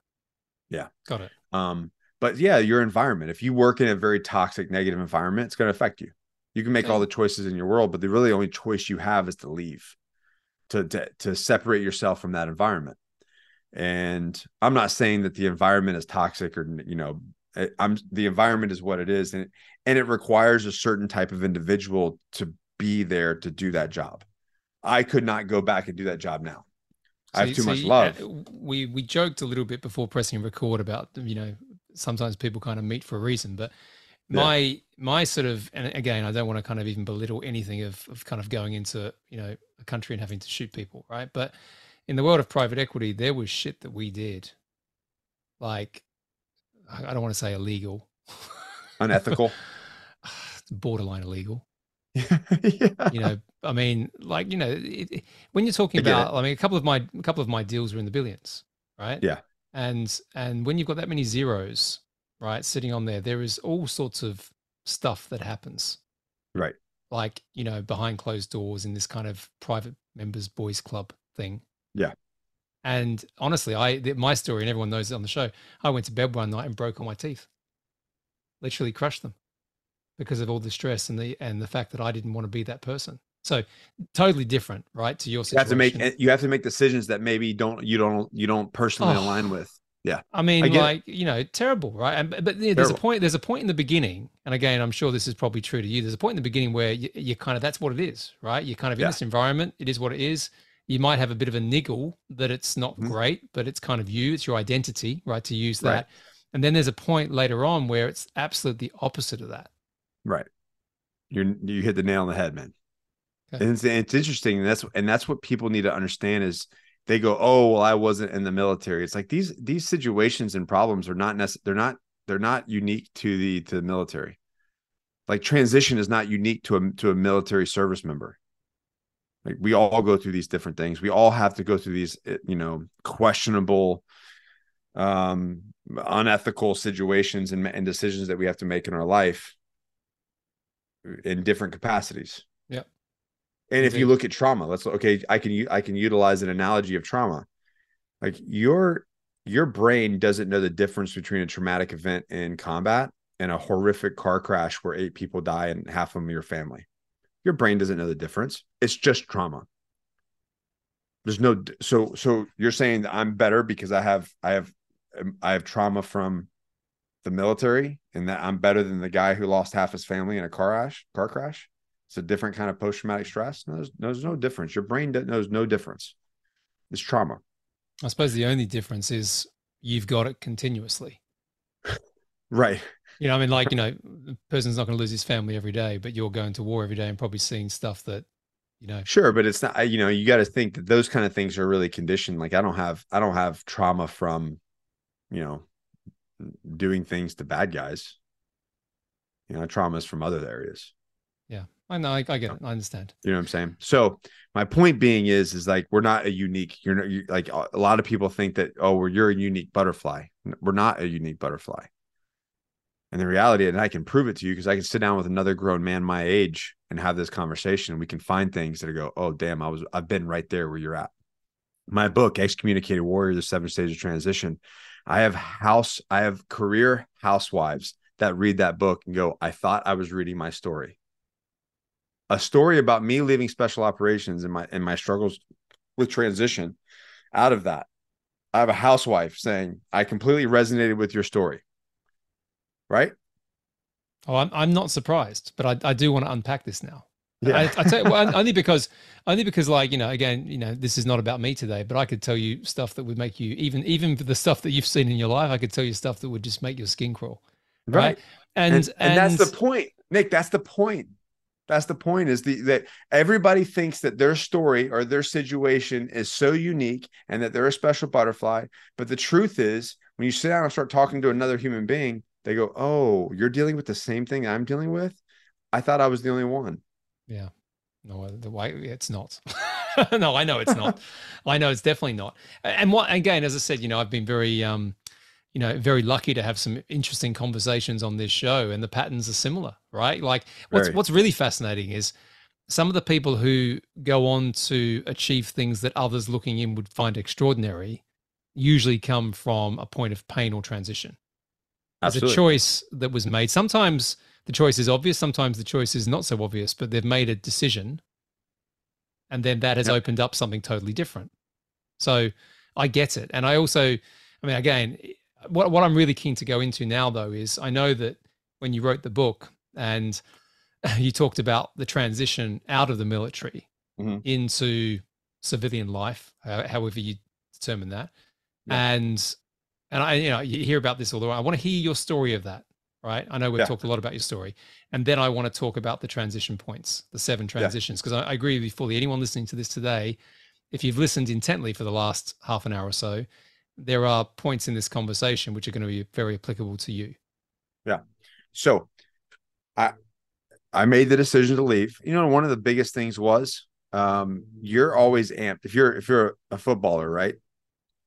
Yeah. Got it. Um but yeah, your environment. If you work in a very toxic negative environment, it's going to affect you. You can make okay. all the choices in your world, but the really only choice you have is to leave. To, to to separate yourself from that environment and i'm not saying that the environment is toxic or you know I'm the environment is what it is, and and it requires a certain type of individual to be there to do that job. I could not go back and do that job now. I have too much love. Uh, we we joked a little bit before pressing record about you know sometimes people kind of meet for a reason, but my yeah. my sort of and again I don't want to kind of even belittle anything of of kind of going into you know a country and having to shoot people, right? But in the world of private equity, there was shit that we did like I don't want to say illegal, unethical, borderline illegal. yeah. You know, I mean, like you know, it, when you're talking I about, I mean, a couple of my a couple of my deals were in the billions, right? Yeah. And and when you've got that many zeros, right, sitting on there, there is all sorts of stuff that happens. Right. Like you know, behind closed doors in this kind of private members boys club thing. Yeah. And honestly, I my story, and everyone knows it on the show. I went to bed one night and broke all my teeth. Literally crushed them because of all the stress and the and the fact that I didn't want to be that person. So totally different, right? To your situation. You have to make you have to make decisions that maybe don't you don't you don't personally Oh. align with. Yeah. I mean, I get it. like you know, terrible, right? And but yeah, there's a point. There's a point in the beginning, and again, I'm sure this is probably true to you. There's a point in the beginning where you, you kind of that's what it is, right? You're kind of in Yeah. this environment. It is what it is. You might have a bit of a niggle that it's not Mhm. great, but it's kind of you. It's your identity, right? To use Right. that, and then there's a point later on where it's absolutely the opposite of that. Right. You you hit the nail on the head, man. Okay. And it's, it's interesting. And that's and that's what people need to understand is they go, oh well, I wasn't in the military. It's like these these situations and problems are not necessarily they're not they're not unique to the to the military. Like transition is not unique to a to a military service member. Like we all go through these different things. We all have to go through these, eh, you know, questionable, um, unethical situations and, and decisions that we have to make in our life in different capacities. Yeah. And if you look at trauma, let's okay, I can I can utilize an analogy of trauma. Like your your brain doesn't know the difference between a traumatic event in combat and a horrific car crash where eight people die and half of them are your family. Your brain doesn't know the difference. It's just trauma. There's no so so you're saying that I'm better because I have I have I have trauma from the military and that I'm better than the guy who lost half his family in a car crash car crash. It's a different kind of post traumatic stress. No, there's, there's no difference. Your brain knows no difference. It's trauma. I suppose the only difference is you've got it continuously. Right. You know, I mean, like you know, the person's not going to lose his family every day, but you're going to war every day and probably seeing stuff that, you know, Sure, but it's not. You know, you got to think that those kind of things are really conditioned. Like I don't have, I don't have trauma from, you know, doing things to bad guys. You know, traumas from other areas. Yeah i know, I, I get it, I understand. You know what I'm saying? So my point being is, is like we're not a unique. You're not you, like a lot of people think that oh, we're you're a unique butterfly. We're not a unique butterfly. And the reality, and I can prove it to you because I can sit down with another grown man my age and have this conversation. and We can find things that go, oh damn, I was I've been right there where you're at. My book, Excommunicated Warrior: The Seven Stages of Transition. I have house, I have career housewives that read that book and go, I thought I was reading my story. A story about me leaving special operations and my and my struggles with transition out of that. I have a housewife saying i completely resonated with your story. Right? Oh, I'm, I'm not surprised, but I, I do want to unpack this now. I, I tell you, well, only because, only because, like you know, again, you know, this is not about me today, but I could tell you stuff that would make you even, even for the stuff that you've seen in your life, I could tell you stuff that would just make your skin crawl. right? And and, and, that's the point nick that's the point. That's the point is the that everybody thinks that their story or their situation is so unique and that they're a special butterfly but the truth is when you sit down and start talking to another human being they go oh you're dealing with the same thing i'm dealing with? I thought i was the only one Yeah. No, uh, the way it's not. no, I know it's not. I know it's definitely not. And what again, as I said, you know, I've been very um, you know, very lucky to have some interesting conversations on this show and the patterns are similar, right? Like what's Very. what's really fascinating is some of the people who go on to achieve things that others looking in would find extraordinary usually come from a point of pain or transition. There's a choice that was made. Sometimes the choice is obvious, sometimes the choice is not so obvious, but they've made a decision and then that has Yep. opened up something totally different. So I get it. And I also, I mean, again, what, what I'm really keen to go into now, though, is I know that when you wrote the book and you talked about the transition out of the military Mhm. into civilian life, however you determine that. Yeah. And and I, you know, you hear about this all the way. I want to hear your story of that, right? I know we've Yeah. talked a lot about your story, and then I want to talk about the transition points, the seven transitions, because I, I agree with you fully. Anyone listening to this today, if you've listened intently for the last half an hour or so, there are points in this conversation which are going to be very applicable to you. Yeah. So I I made the decision to leave. You know, one of the biggest things was um, you're always amped. If you're if you're a footballer, right?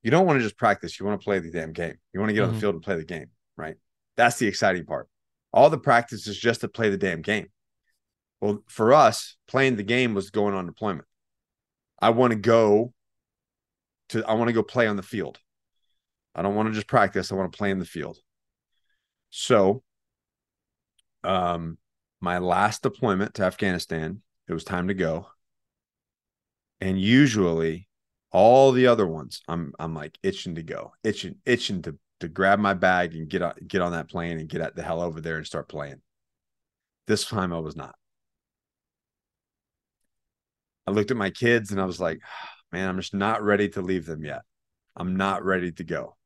You don't want to just practice. You want to play the damn game. You want to get mm-hmm. on the mm-hmm. field and play the game, right? That's the exciting part. All the practice is just to play the damn game. Well, for us, playing the game was going on deployment. I want to go to I want to go play on the field. I don't want to just practice. I want to play in the field. So, um, my last deployment to Afghanistan, it was time to go. And usually all the other ones, I'm I'm like itching to go, itching, itching to to grab my bag and get on get on that plane and get the hell over there and start playing. This time I was not. I looked at my kids and I was like, man, I'm just not ready to leave them yet. I'm not ready to go.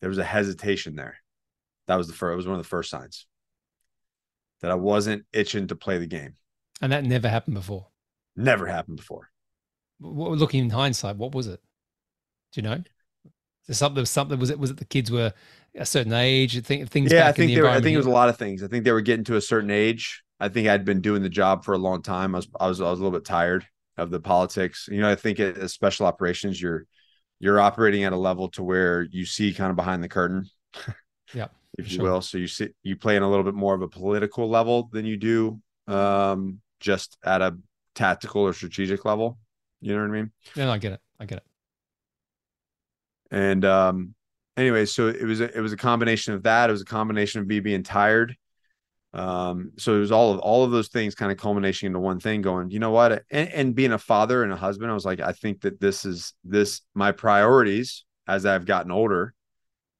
There was a hesitation there. That was the first, it was one of the first signs that I wasn't itching to play the game. And that never happened before. Never happened before. Looking in hindsight, what was it? Do you know? Something something was it was it the kids were a certain age? Think things. Yeah, I think the were, I think it was a lot of things. I think they were getting to a certain age. I think I'd been doing the job for a long time. I was I was I was a little bit tired of the politics. You know, I think as special operations, you're you're operating at a level to where you see kind of behind the curtain. Yeah. if you sure. will. So you see you play in a little bit more of a political level than you do um, just at a tactical or strategic level. You know what I mean? Yeah, no, I get it. I get it. And um, anyway, so it was a, it was a combination of that. It was a combination of me being tired um, so it was all of all of those things kind of culmination into one thing going, you know what? And, and being a father and a husband, I was like, I think that this is this my priorities as I've gotten older,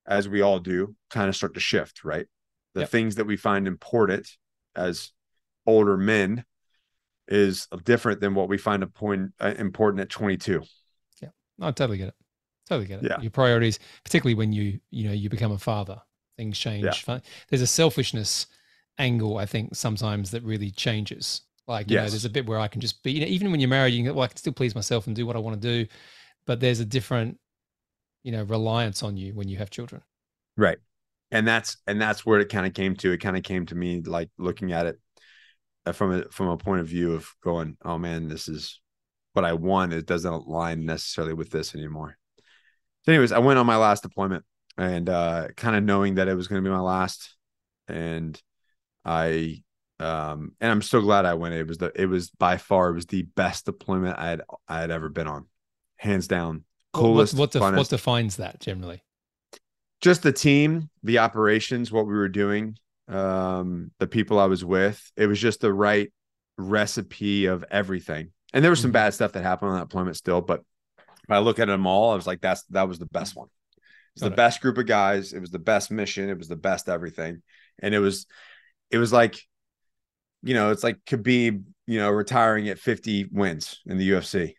as we all do, kind of start to shift, right? The yep. things that we find important as older men is different than what we find a point uh, important at 22. Yeah, I totally get it. Totally get it. Yeah. Your priorities, particularly when you you know you become a father, things change. Yeah. There's a selfishness angle I think sometimes that really changes. Like, you yes. know, there's a bit where I can just be, you know, even when you're married, you can go, well, I can still please myself and do what I want to do. But there's a different, you know, reliance on you when you have children. Right. And that's, and that's where it kind of came to. It kind of came to me like looking at it uh, from a, from a point of view of going, oh man, this is what I want. It doesn't align necessarily with this anymore. So anyways, I went on my last deployment and uh, kind of knowing that it was going to be my last and I um and I'm so glad I went. It was the it was by far it was the best deployment I had I had ever been on, hands down. Coolest. What, what, what defines that generally? Just the team, the operations, what we were doing, um, the people I was with. It was just the right recipe of everything. And there was some mm-hmm. bad stuff that happened on that deployment still, but I look at them all, I was like, that's that was the best one. It's the it. best group of guys. It was the best mission. It was the best everything. And it was it was like, you know, it's like Khabib, you know, retiring at 50 wins in the UFC.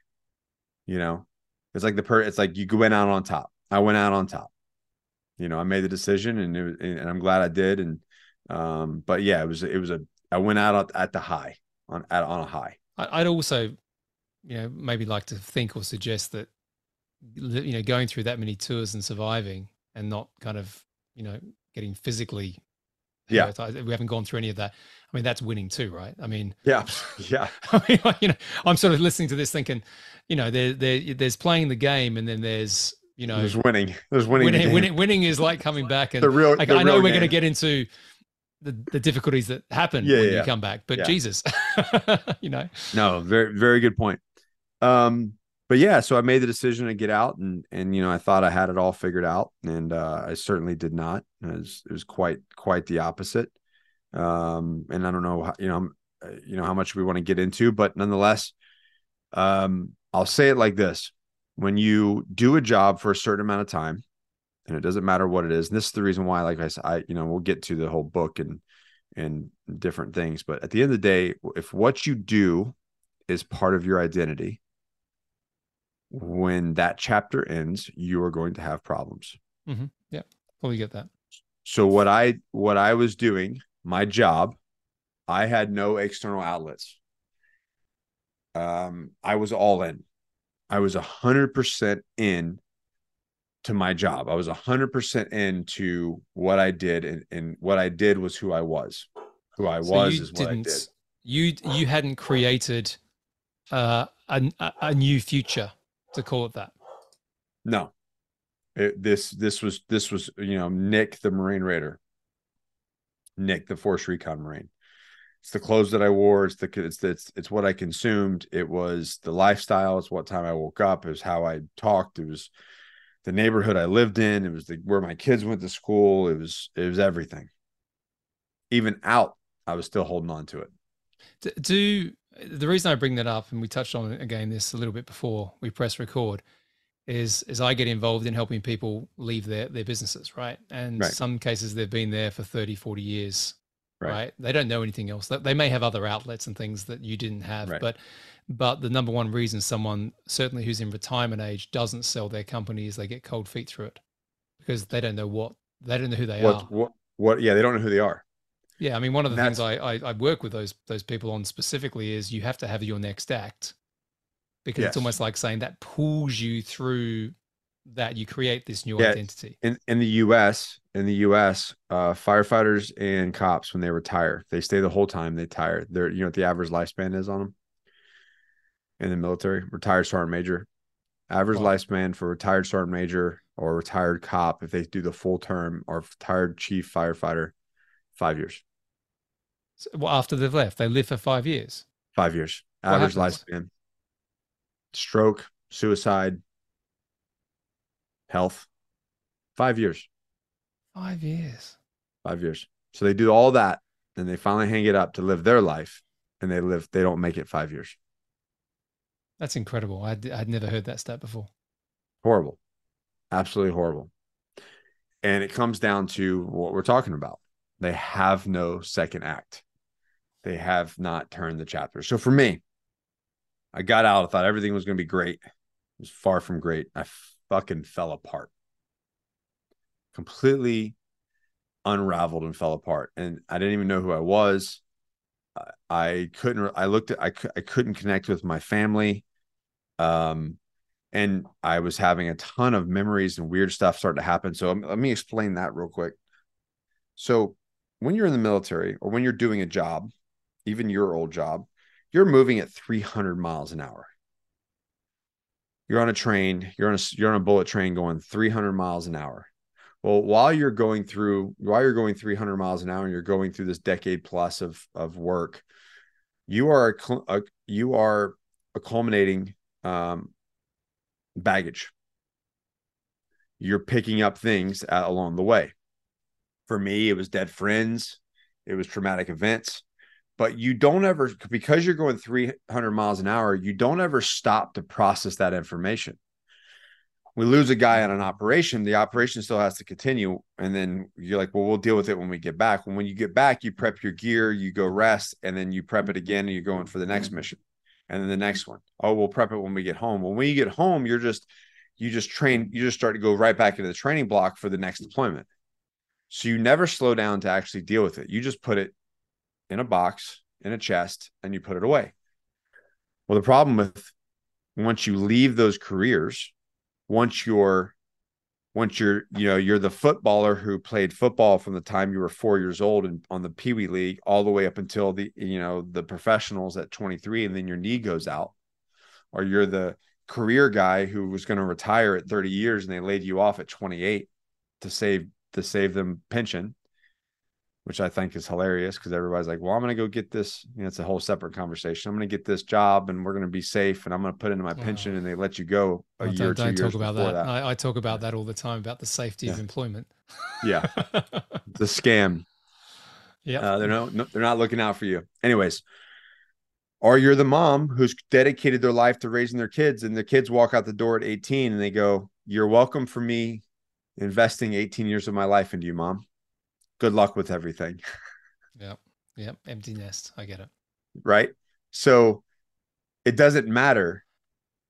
You know, it's like the per it's like you went out on top. I went out on top. You know, I made the decision and it was, and I'm glad I did. And um, but yeah, it was it was a I went out at the high on at on a high. I'd also, you know, maybe like to think or suggest that you know going through that many tours and surviving and not kind of you know getting physically yeah, we haven't gone through any of that. I mean, that's winning too, right? I mean, yeah, yeah. I mean, you know, I'm sort of listening to this thinking, you know, there, there, there's playing the game, and then there's, you know, there's winning. There's winning. Winning, winning, winning is like coming back, and the real. Like, the I know we're going to get into the, the difficulties that happen yeah, when yeah. you come back, but yeah. Jesus, you know. No, very, very good point. Um, but yeah, so I made the decision to get out, and and you know I thought I had it all figured out, and uh, I certainly did not. It was, it was quite quite the opposite. Um, and I don't know, how, you know, uh, you know how much we want to get into, but nonetheless, um, I'll say it like this: when you do a job for a certain amount of time, and it doesn't matter what it is, and this is the reason why, like I said, I you know we'll get to the whole book and and different things, but at the end of the day, if what you do is part of your identity when that chapter ends, you are going to have problems. Mm-hmm. Yeah, fully get that. So what I what I was doing, my job, I had no external outlets. Um, I was all in. I was a hundred percent in to my job. I was a 100% into what I did and, and what I did was who I was. Who I so was is what I did. You you hadn't created uh, a a new future to call it that. No. It, this this was this was you know Nick the Marine Raider. Nick the Force Recon Marine. It's the clothes that I wore. It's the it's it's it's what I consumed. It was the lifestyle. It's what time I woke up. It was how I talked. It was the neighborhood I lived in. It was the where my kids went to school. It was it was everything. Even out, I was still holding on to it. Do, do the reason I bring that up, and we touched on it again this a little bit before we press record, is is I get involved in helping people leave their their businesses, right? And right. some cases they've been there for 30, 40 years. Right. right. They don't know anything else. They may have other outlets and things that you didn't have, right. but but the number one reason someone, certainly who's in retirement age, doesn't sell their company is they get cold feet through it because they don't know what they don't know who they what, are. What, what? Yeah, they don't know who they are. Yeah, I mean, one of the things I, I, I work with those those people on specifically is you have to have your next act because yes. it's almost like saying that pulls you through that you create this new yeah, identity. In in the U.S. in the U.S. Uh, firefighters and cops when they retire, they stay the whole time. They tire. They're you know what the average lifespan is on them in the military, retired sergeant major. Average wow. lifespan for retired sergeant major or retired cop, if they do the full term, or retired chief firefighter, five years. So, well, after they've left, they live for five years. Five years. Average lifespan. Stroke, suicide, health. Five years. Five years. Five years. So they do all that, and they finally hang it up to live their life, and they live. They don't make it five years. That's incredible. I'd, I'd never heard that stat before. Horrible. Absolutely horrible. And it comes down to what we're talking about. They have no second act. They have not turned the chapter. So for me, I got out. I thought everything was going to be great. It was far from great. I fucking fell apart. Completely unraveled and fell apart. And I didn't even know who I was. I couldn't, I looked at, I, I couldn't connect with my family. Um, and I was having a ton of memories and weird stuff start to happen. So um, let me explain that real quick. So when you're in the military or when you're doing a job, even your old job, you're moving at 300 miles an hour. You're on a train, you're on a you're on a bullet train going 300 miles an hour. Well, while you're going through while you're going 300 miles an hour and you're going through this decade plus of of work, you are a, a you are culminating um, baggage. You're picking up things at, along the way. For me, it was dead friends, it was traumatic events, but you don't ever, because you're going 300 miles an hour, you don't ever stop to process that information. We lose a guy on an operation, the operation still has to continue. And then you're like, well, we'll deal with it when we get back. When, when you get back, you prep your gear, you go rest, and then you prep it mm-hmm. again and you're going for the next mm-hmm. mission and then the next one. Oh, we'll prep it when we get home. When you get home, you're just you just train, you just start to go right back into the training block for the next deployment. So you never slow down to actually deal with it. You just put it in a box, in a chest, and you put it away. Well, the problem with once you leave those careers, once you're once you're you know you're the footballer who played football from the time you were four years old and on the pee wee league all the way up until the you know the professionals at 23 and then your knee goes out or you're the career guy who was going to retire at 30 years and they laid you off at 28 to save to save them pension which I think is hilarious because everybody's like, well, I'm going to go get this. You know, it's a whole separate conversation. I'm going to get this job and we're going to be safe and I'm going to put into my pension and they let you go a well, year, don't, two don't talk about that. that. I, I, talk about that all the time about the safety yeah. of employment. yeah. the scam. Yeah. Uh, they're no, no, they're not looking out for you. Anyways, or you're the mom who's dedicated their life to raising their kids and the kids walk out the door at 18 and they go, you're welcome for me investing 18 years of my life into you, mom good luck with everything. Yep. Yep. Empty nest. I get it. Right. So it doesn't matter.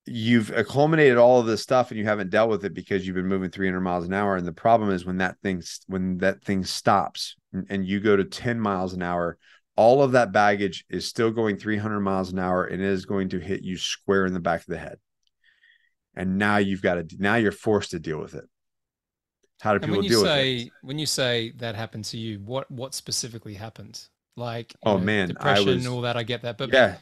You've culminated all of this stuff and you haven't dealt with it because you've been moving 300 miles an hour. And the problem is when that thing, when that thing stops and you go to 10 miles an hour, all of that baggage is still going 300 miles an hour and it is going to hit you square in the back of the head. And now you've got to, now you're forced to deal with it. How do And people when you deal with say it? when you say that happened to you, what what specifically happened? Like Oh know, man, I depression, was all that. I get that, but yeah,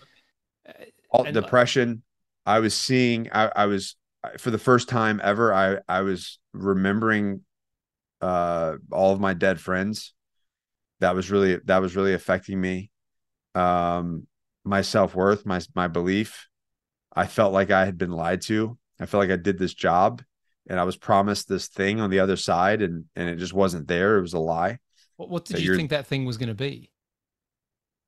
uh, all and like, depression. I was seeing. I, I was for the first time ever. I I was remembering uh all of my dead friends. That was really that was really affecting me. Um, my self worth, my my belief. I felt like I had been lied to. I felt like I did this job and I was promised this thing on the other side and and it just wasn't there. It was a lie. what, what did That you think that thing was going to be?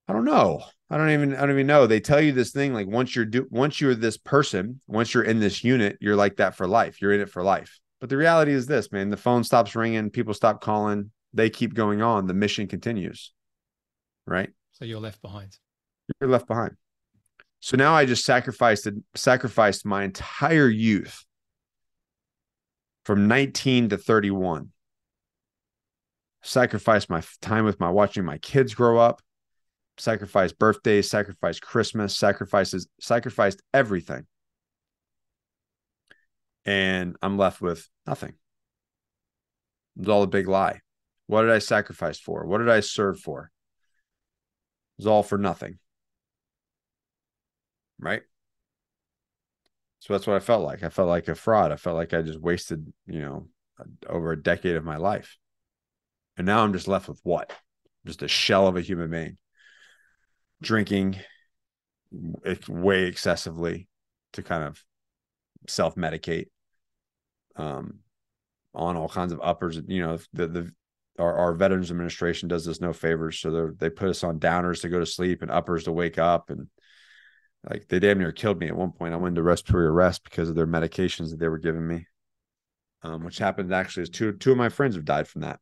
I don't know. I don't even I don't even know. They tell you this thing like once you're do once you're this person, once you're in this unit, you're like that for life. You're in it for life. But the reality is this, man, the phone stops ringing, people stop calling, they keep going on, the mission continues. Right? So you're left behind. You're left behind. So now I just sacrificed sacrificed my entire youth from 19 to 31. Sacrificed my time with my watching my kids grow up, sacrificed birthdays, sacrificed Christmas, sacrifices, sacrificed everything. And I'm left with nothing. It was all a big lie. What did I sacrifice for? What did I serve for? It was all for nothing. Right. So that's what I felt like. I felt like a fraud. I felt like I just wasted, you know, over a decade of my life. And now I'm just left with what? Just a shell of a human being drinking way excessively to kind of self medicate um, on all kinds of uppers. You know, the, the, our, our Veterans Administration does us no favors. So they put us on downers to go to sleep and uppers to wake up. And like they damn near killed me at one point. I went into respiratory arrest because of their medications that they were giving me, um, which happened actually is two two of my friends have died from that.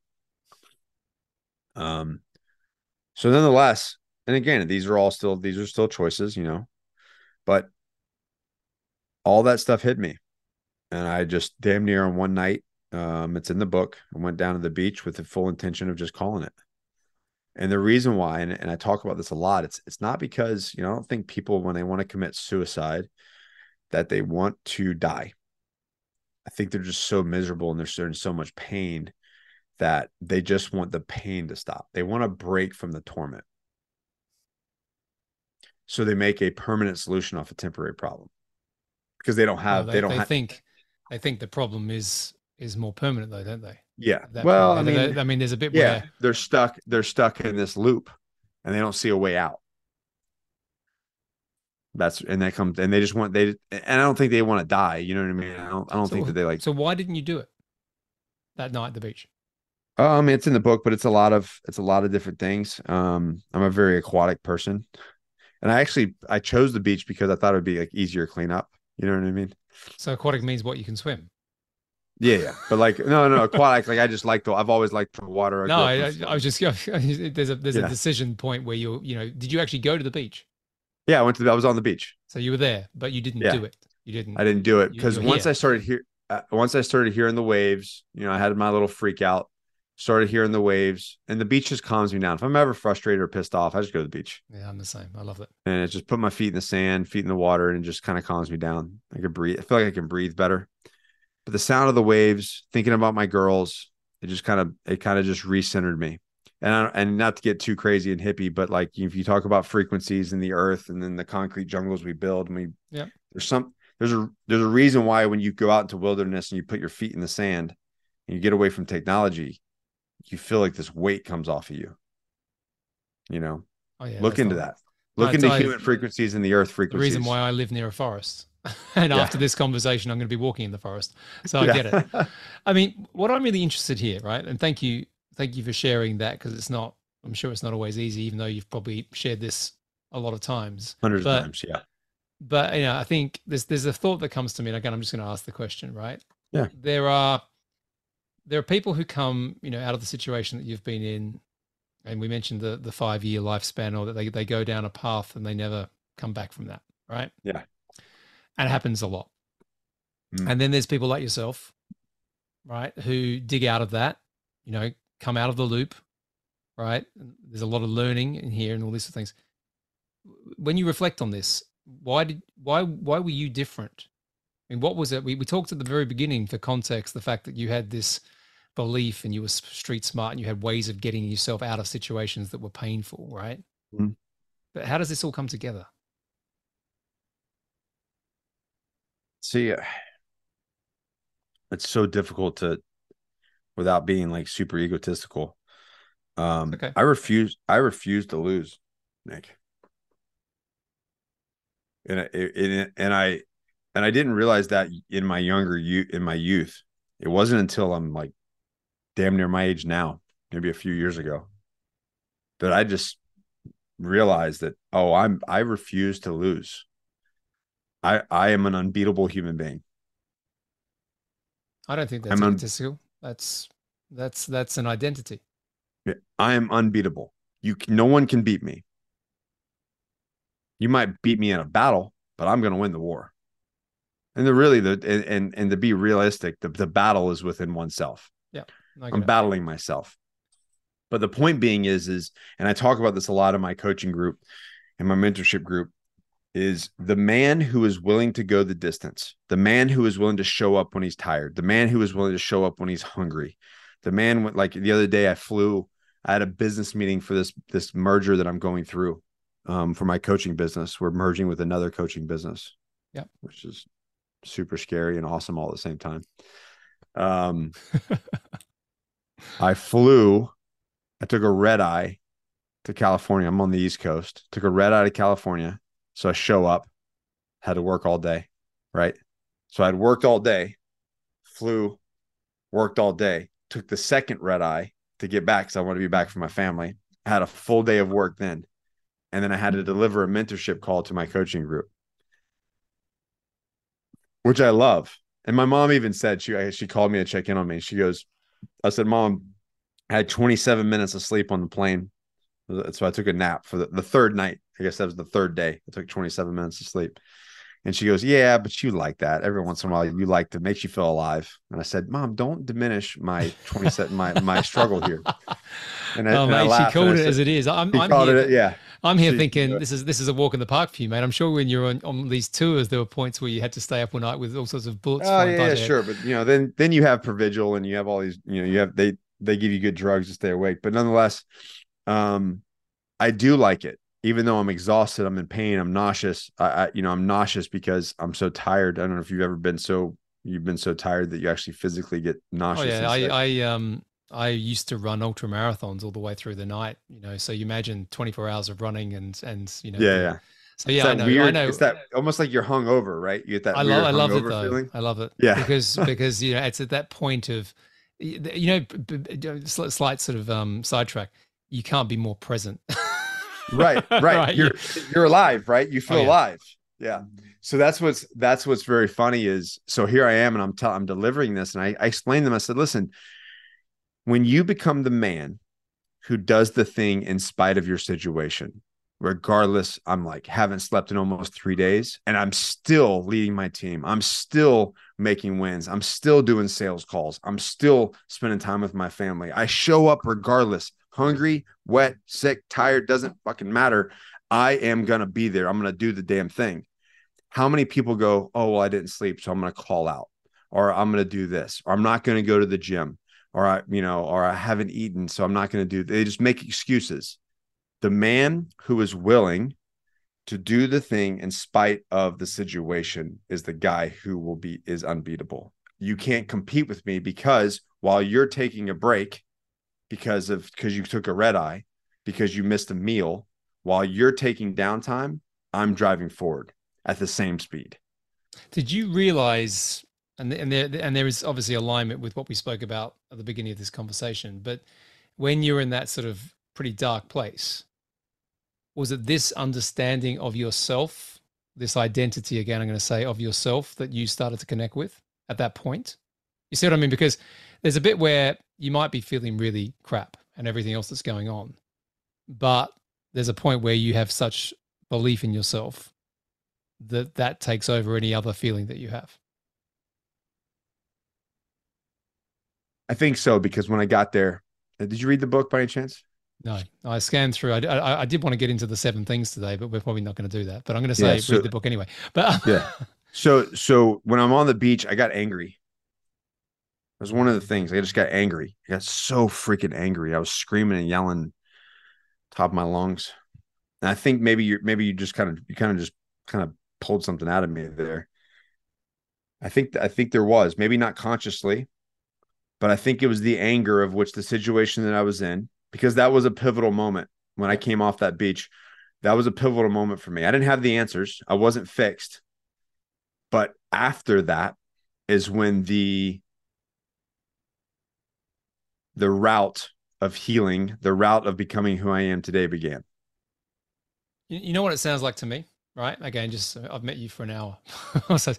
Um, so nonetheless, and again, these are all still these are still choices, you know, but all that stuff hit me, and I just damn near on one night. Um, it's in the book. I went down to the beach with the full intention of just calling it. And the reason why, and, and I talk about this a lot, it's it's not because you know I don't think people when they want to commit suicide that they want to die. I think they're just so miserable and they're in so much pain that they just want the pain to stop. They want to break from the torment. So they make a permanent solution off a temporary problem because they don't have they, they don't they have think they think the problem is is more permanent though, don't they? yeah. Well, I point. Mean, I mean, there's a bit yeah, where they're stuck they're stuck in this loop and they don't see a way out. That's and that comes and they just want they and I don't think they want to die. You know what I mean? I don't I don't so, think that they like So why didn't you do it that night at the beach? Um, it's in the book, but it's a lot of it's a lot of different things. Um, I'm a very aquatic person, and I actually I chose the beach because I thought it would be like easier cleanup. You know what I mean? So aquatic means what you can swim. Yeah, yeah. But like no, no, aquatic. Like I just like the. I've always liked the water. No, I, I, I was just there's a there's Yeah. a decision point where you you know did you actually go to the beach? yeah, I went to. The, I was on the beach. So you were there, but you didn't Yeah. do it. You didn't. I didn't do it because once here. I started here, uh, once I started hearing the waves, you know, I had my little freak out. Started hearing the waves, and the beach just calms me down. If I'm ever frustrated or pissed off, I just go to the beach. Yeah, I'm the same. I love it. and it just put my feet in the sand, feet in the water, and it just kind of calms me down. I can breathe. I feel like I can breathe better. But the sound of the waves, thinking about my girls, it just kind of it kind of just recentered me. And I, and not to get too crazy and hippie, but like if you talk about frequencies in the earth and then the concrete jungles we build, and we Yep. there's some there's a there's a reason why when you go out into wilderness and you put your feet in the sand and you get away from technology, you feel like this weight comes off of you. You know, Oh yeah. look into not- that. Look it's into human frequencies and the earth frequencies. The reason why I live near a forest, and Yeah. after this conversation, I'm going to be walking in the forest. So I get it. I mean, what I'm really interested here, right? And thank you, thank you for sharing that because it's not. I'm sure it's not always easy, even though you've probably shared this a lot of times. Hundreds But- of times, yeah. But you know, I think there's there's a thought that comes to me, and again, I'm just going to ask the question, right? Yeah. There are there are people who come, you know, out of the situation that you've been in, and we mentioned the the five year lifespan, or that they they go down a path and they never come back from that, right? Yeah. And it happens a lot. Mm. And then there's people like yourself, right, who dig out of that, you know, come out of the loop, right? And There's a lot of learning in here and all these things. When you reflect on this, why did why why were you different? I mean, what was it? We we talked at the very beginning for context, the fact that you had this belief and you were street smart and you had ways of getting yourself out of situations that were painful, right? Mm-hmm. But how does this all come together? See, it's so difficult to, without being like super egotistical. Um, okay. I refuse. I refuse to lose, Nick. And and and I and I didn't realize that in my younger you in my youth, it wasn't until I'm like damn near my age now, maybe a few years ago, that I just realized that oh, I'm I refuse to lose. I I am an unbeatable human being. I don't think that's I'm egotistical. That's that's that's an identity. I am unbeatable. You no one can beat me. You might beat me in a battle, but I'm going to win the war. And the really the and and, and to be realistic, the, the battle is within oneself. Yeah. I'm battling myself. But the point being is is and I talk about this a lot in my coaching group and my mentorship group is the man who is willing to go the distance, the man who is willing to show up when he's tired, the man who is willing to show up when he's hungry. The man like the other day I flew I had a business meeting for this this merger that I'm going through um, for my coaching business. We're merging with another coaching business. Yeah, which is super scary and awesome all at the same time. Um, I flew. I took a red eye to California. I'm on the East Coast. Took a red eye to California. So I show up, had to work all day, right? So I'd worked all day, flew, worked all day, took the second red eye to get back because I want to be back for my family. I had a full day of work then. And then I had to deliver a mentorship call to my coaching group, which I love. And my mom even said she she called me to check in on me. She goes, I said, Mom, I had 27 minutes of sleep on the plane. So I took a nap for the, the third night. I guess that was the third day. I took 27 minutes of sleep. And she goes, Yeah, but you like that. Every once in a while, you like to make you feel alive. And I said, Mom, don't diminish my 27 my my struggle here. And, I, oh, mate, I she called it said, as it is. I'm, I'm here, it, yeah. I'm here she, thinking this is this is a walk in the park for you, mate. I'm sure when you're on, on these tours, there were points where you had to stay up all night with all sorts of bullets. Oh yeah, yeah sure. But you know, then then you have Provigil and you have all these, you know, you have they they give you good drugs to stay awake. But nonetheless, um, I do like it even though I'm exhausted, I'm in pain, I'm nauseous. I, I, you know, I'm nauseous because I'm so tired. I don't know if you've ever been so you've been so tired that you actually physically get nauseous. Oh yeah, I, I um I used to run ultra marathons all the way through the night. You know, so you imagine 24 hours of running and and you know. Yeah, yeah. So yeah, I know, weird, I know. It's that almost like you're hung over, right? You get that. I love, I love it though. Feeling. I love it. Yeah, because because you know it's at that point of, you know, slight sort of um sidetrack. You can't be more present. right, right. right. You're you're alive, right? You feel oh, yeah. alive. Yeah. Mm-hmm. So that's what's that's what's very funny is so here I am and I'm t- I'm delivering this and I, I explained them. I said, listen, when you become the man who does the thing in spite of your situation, regardless, I'm like haven't slept in almost three days and I'm still leading my team. I'm still making wins. I'm still doing sales calls. I'm still spending time with my family. I show up regardless hungry, wet, sick, tired, doesn't fucking matter. I am going to be there. I'm going to do the damn thing. How many people go, oh, well, I didn't sleep, so I'm going to call out, or I'm going to do this, or I'm not going to go to the gym, or I, you know, or I haven't eaten, so I'm not going to do. They just make excuses. The man who is willing to do the thing in spite of the situation is the guy who will be is unbeatable. You can't compete with me because while you're taking a break, because of because you took a red eye because you missed a meal while you're taking downtime i'm driving forward at the same speed. Did you realize and and there and there is obviously alignment with what we spoke about at the beginning of this conversation but when you're in that sort of pretty dark place was it this understanding of yourself this identity again i'm going to say of yourself that you started to connect with at that point you see what i mean because there's a bit where you might be feeling really crap and everything else that's going on. But there's a point where you have such belief in yourself that that takes over any other feeling that you have. I think so because when I got there, uh, did you read the book by any chance? No, I scanned through. I, I, I did want to get into the seven things today, but we're probably not going to do that. But I'm going to say yeah, so, read the book anyway. But yeah, so so when I'm on the beach, I got angry was one of the things. I just got angry. I got so freaking angry. I was screaming and yelling top of my lungs. And I think maybe you maybe you just kind of you kind of just kind of pulled something out of me there. I think I think there was maybe not consciously, but I think it was the anger of which the situation that I was in because that was a pivotal moment when I came off that beach. That was a pivotal moment for me. I didn't have the answers. I wasn't fixed. But after that is when the the route of healing, the route of becoming who I am today began. You know what it sounds like to me, right? Again, just I've met you for an hour. so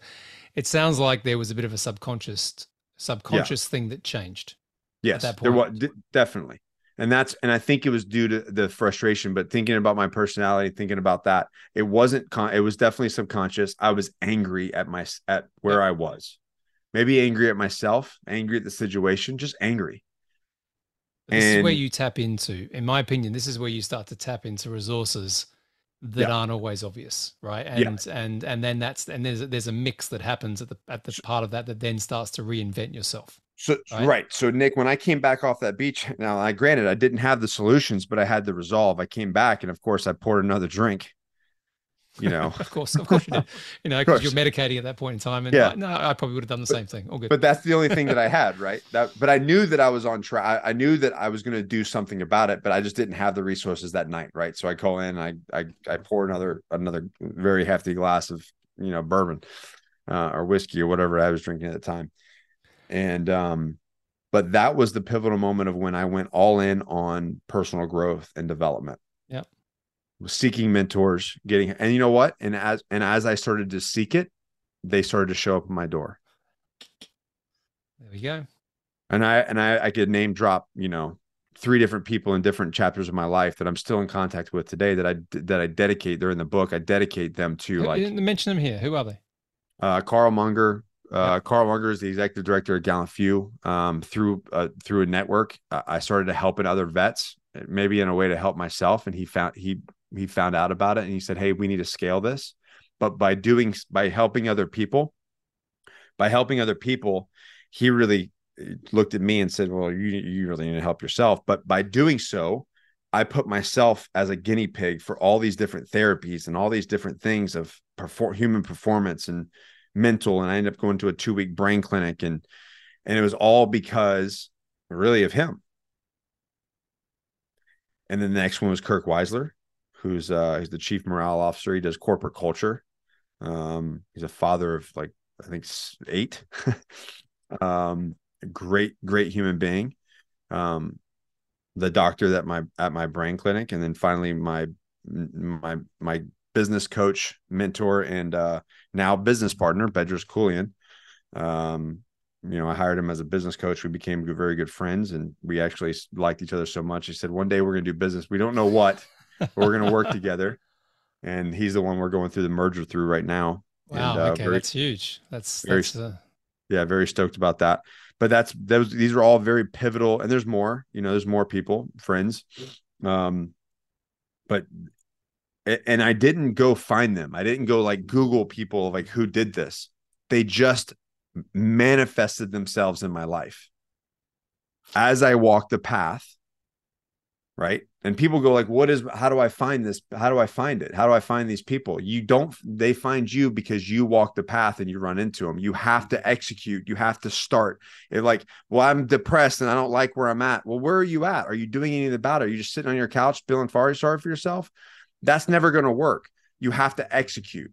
it sounds like there was a bit of a subconscious subconscious yeah. thing that changed. Yes, there was definitely, and that's and I think it was due to the frustration. But thinking about my personality, thinking about that, it wasn't. Con- it was definitely subconscious. I was angry at my at where I was, maybe angry at myself, angry at the situation, just angry. This and, is where you tap into, in my opinion, this is where you start to tap into resources that yeah. aren't always obvious, right? And yeah. and and then that's and there's there's a mix that happens at the at the part of that that then starts to reinvent yourself. So right? right. So Nick, when I came back off that beach, now I granted I didn't have the solutions, but I had the resolve. I came back and of course I poured another drink you know. Of course of course you did. You know because you're medicating at that point in time and yeah. I, no i probably would have done the but, same thing. All good. but that's the only thing that i had right? That but i knew that i was on track I, I, knew that i was going to do something about it but i just didn't have the resources that night right? So i call in i i, I pour another another very hefty glass of you know bourbon uh, or whiskey or whatever i was drinking at the time. And um but that was the pivotal moment of when i went all in on personal growth and development seeking mentors, getting and you know what? And as and as I started to seek it, they started to show up at my door. There we go. And I and I I could name drop, you know, three different people in different chapters of my life that I'm still in contact with today that I that I dedicate they're in the book. I dedicate them to like mention them here. Who are they? Uh Karl Monger. Uh. Karl Monger is the executive director at Gallant Few. Um, through uh, through a network, I started to help in other vets, maybe in a way to help myself. And he found he he found out about it and he said, "Hey, we need to scale this." But by doing by helping other people, by helping other people, he really eh, looked at me and said, "Well, you you really need to help yourself." But by doing so, I put myself as a guinea pig for all these different therapies and all these different things of perform, human performance and mental. And I ended up going to a two week brain clinic, and and it was all because really of him. And then the next one was Kirk Weisler who's uh he's the chief morale officer. He does corporate culture. Um, he's a father of like I think eight. um, great, great human being. Um, the doctor that my at my brain clinic, and then finally my my my business coach, mentor, and uh, now business partner, Bedros Keuilian. Um, you know, I hired him as a business coach. We became very good friends, and we actually liked each other so much. He said, "One day we're going to do business. We don't know what." We're going to work together. And he's the one we're going through the merger through right now. Wow. And, uh, okay. Very, that's huge. That's, very, that's uh... yeah, very stoked about that. But that's, those, these are all very pivotal and there's more, you know, there's more people, friends. Um, but, and I didn't go find them. I didn't go like Google people like who did this. They just manifested themselves in my life as I walked the path right? And people go like what is how do i find this how do i find it? How do i find these people? You don't they find you because you walk the path and you run into them you have to execute. You have to start. It like well i'm depressed and i don't like where i'm at. Well where are you at? Are you doing anything about it? Are you just sitting on your couch feeling far sorry for yourself? That's never going to work. You have to execute.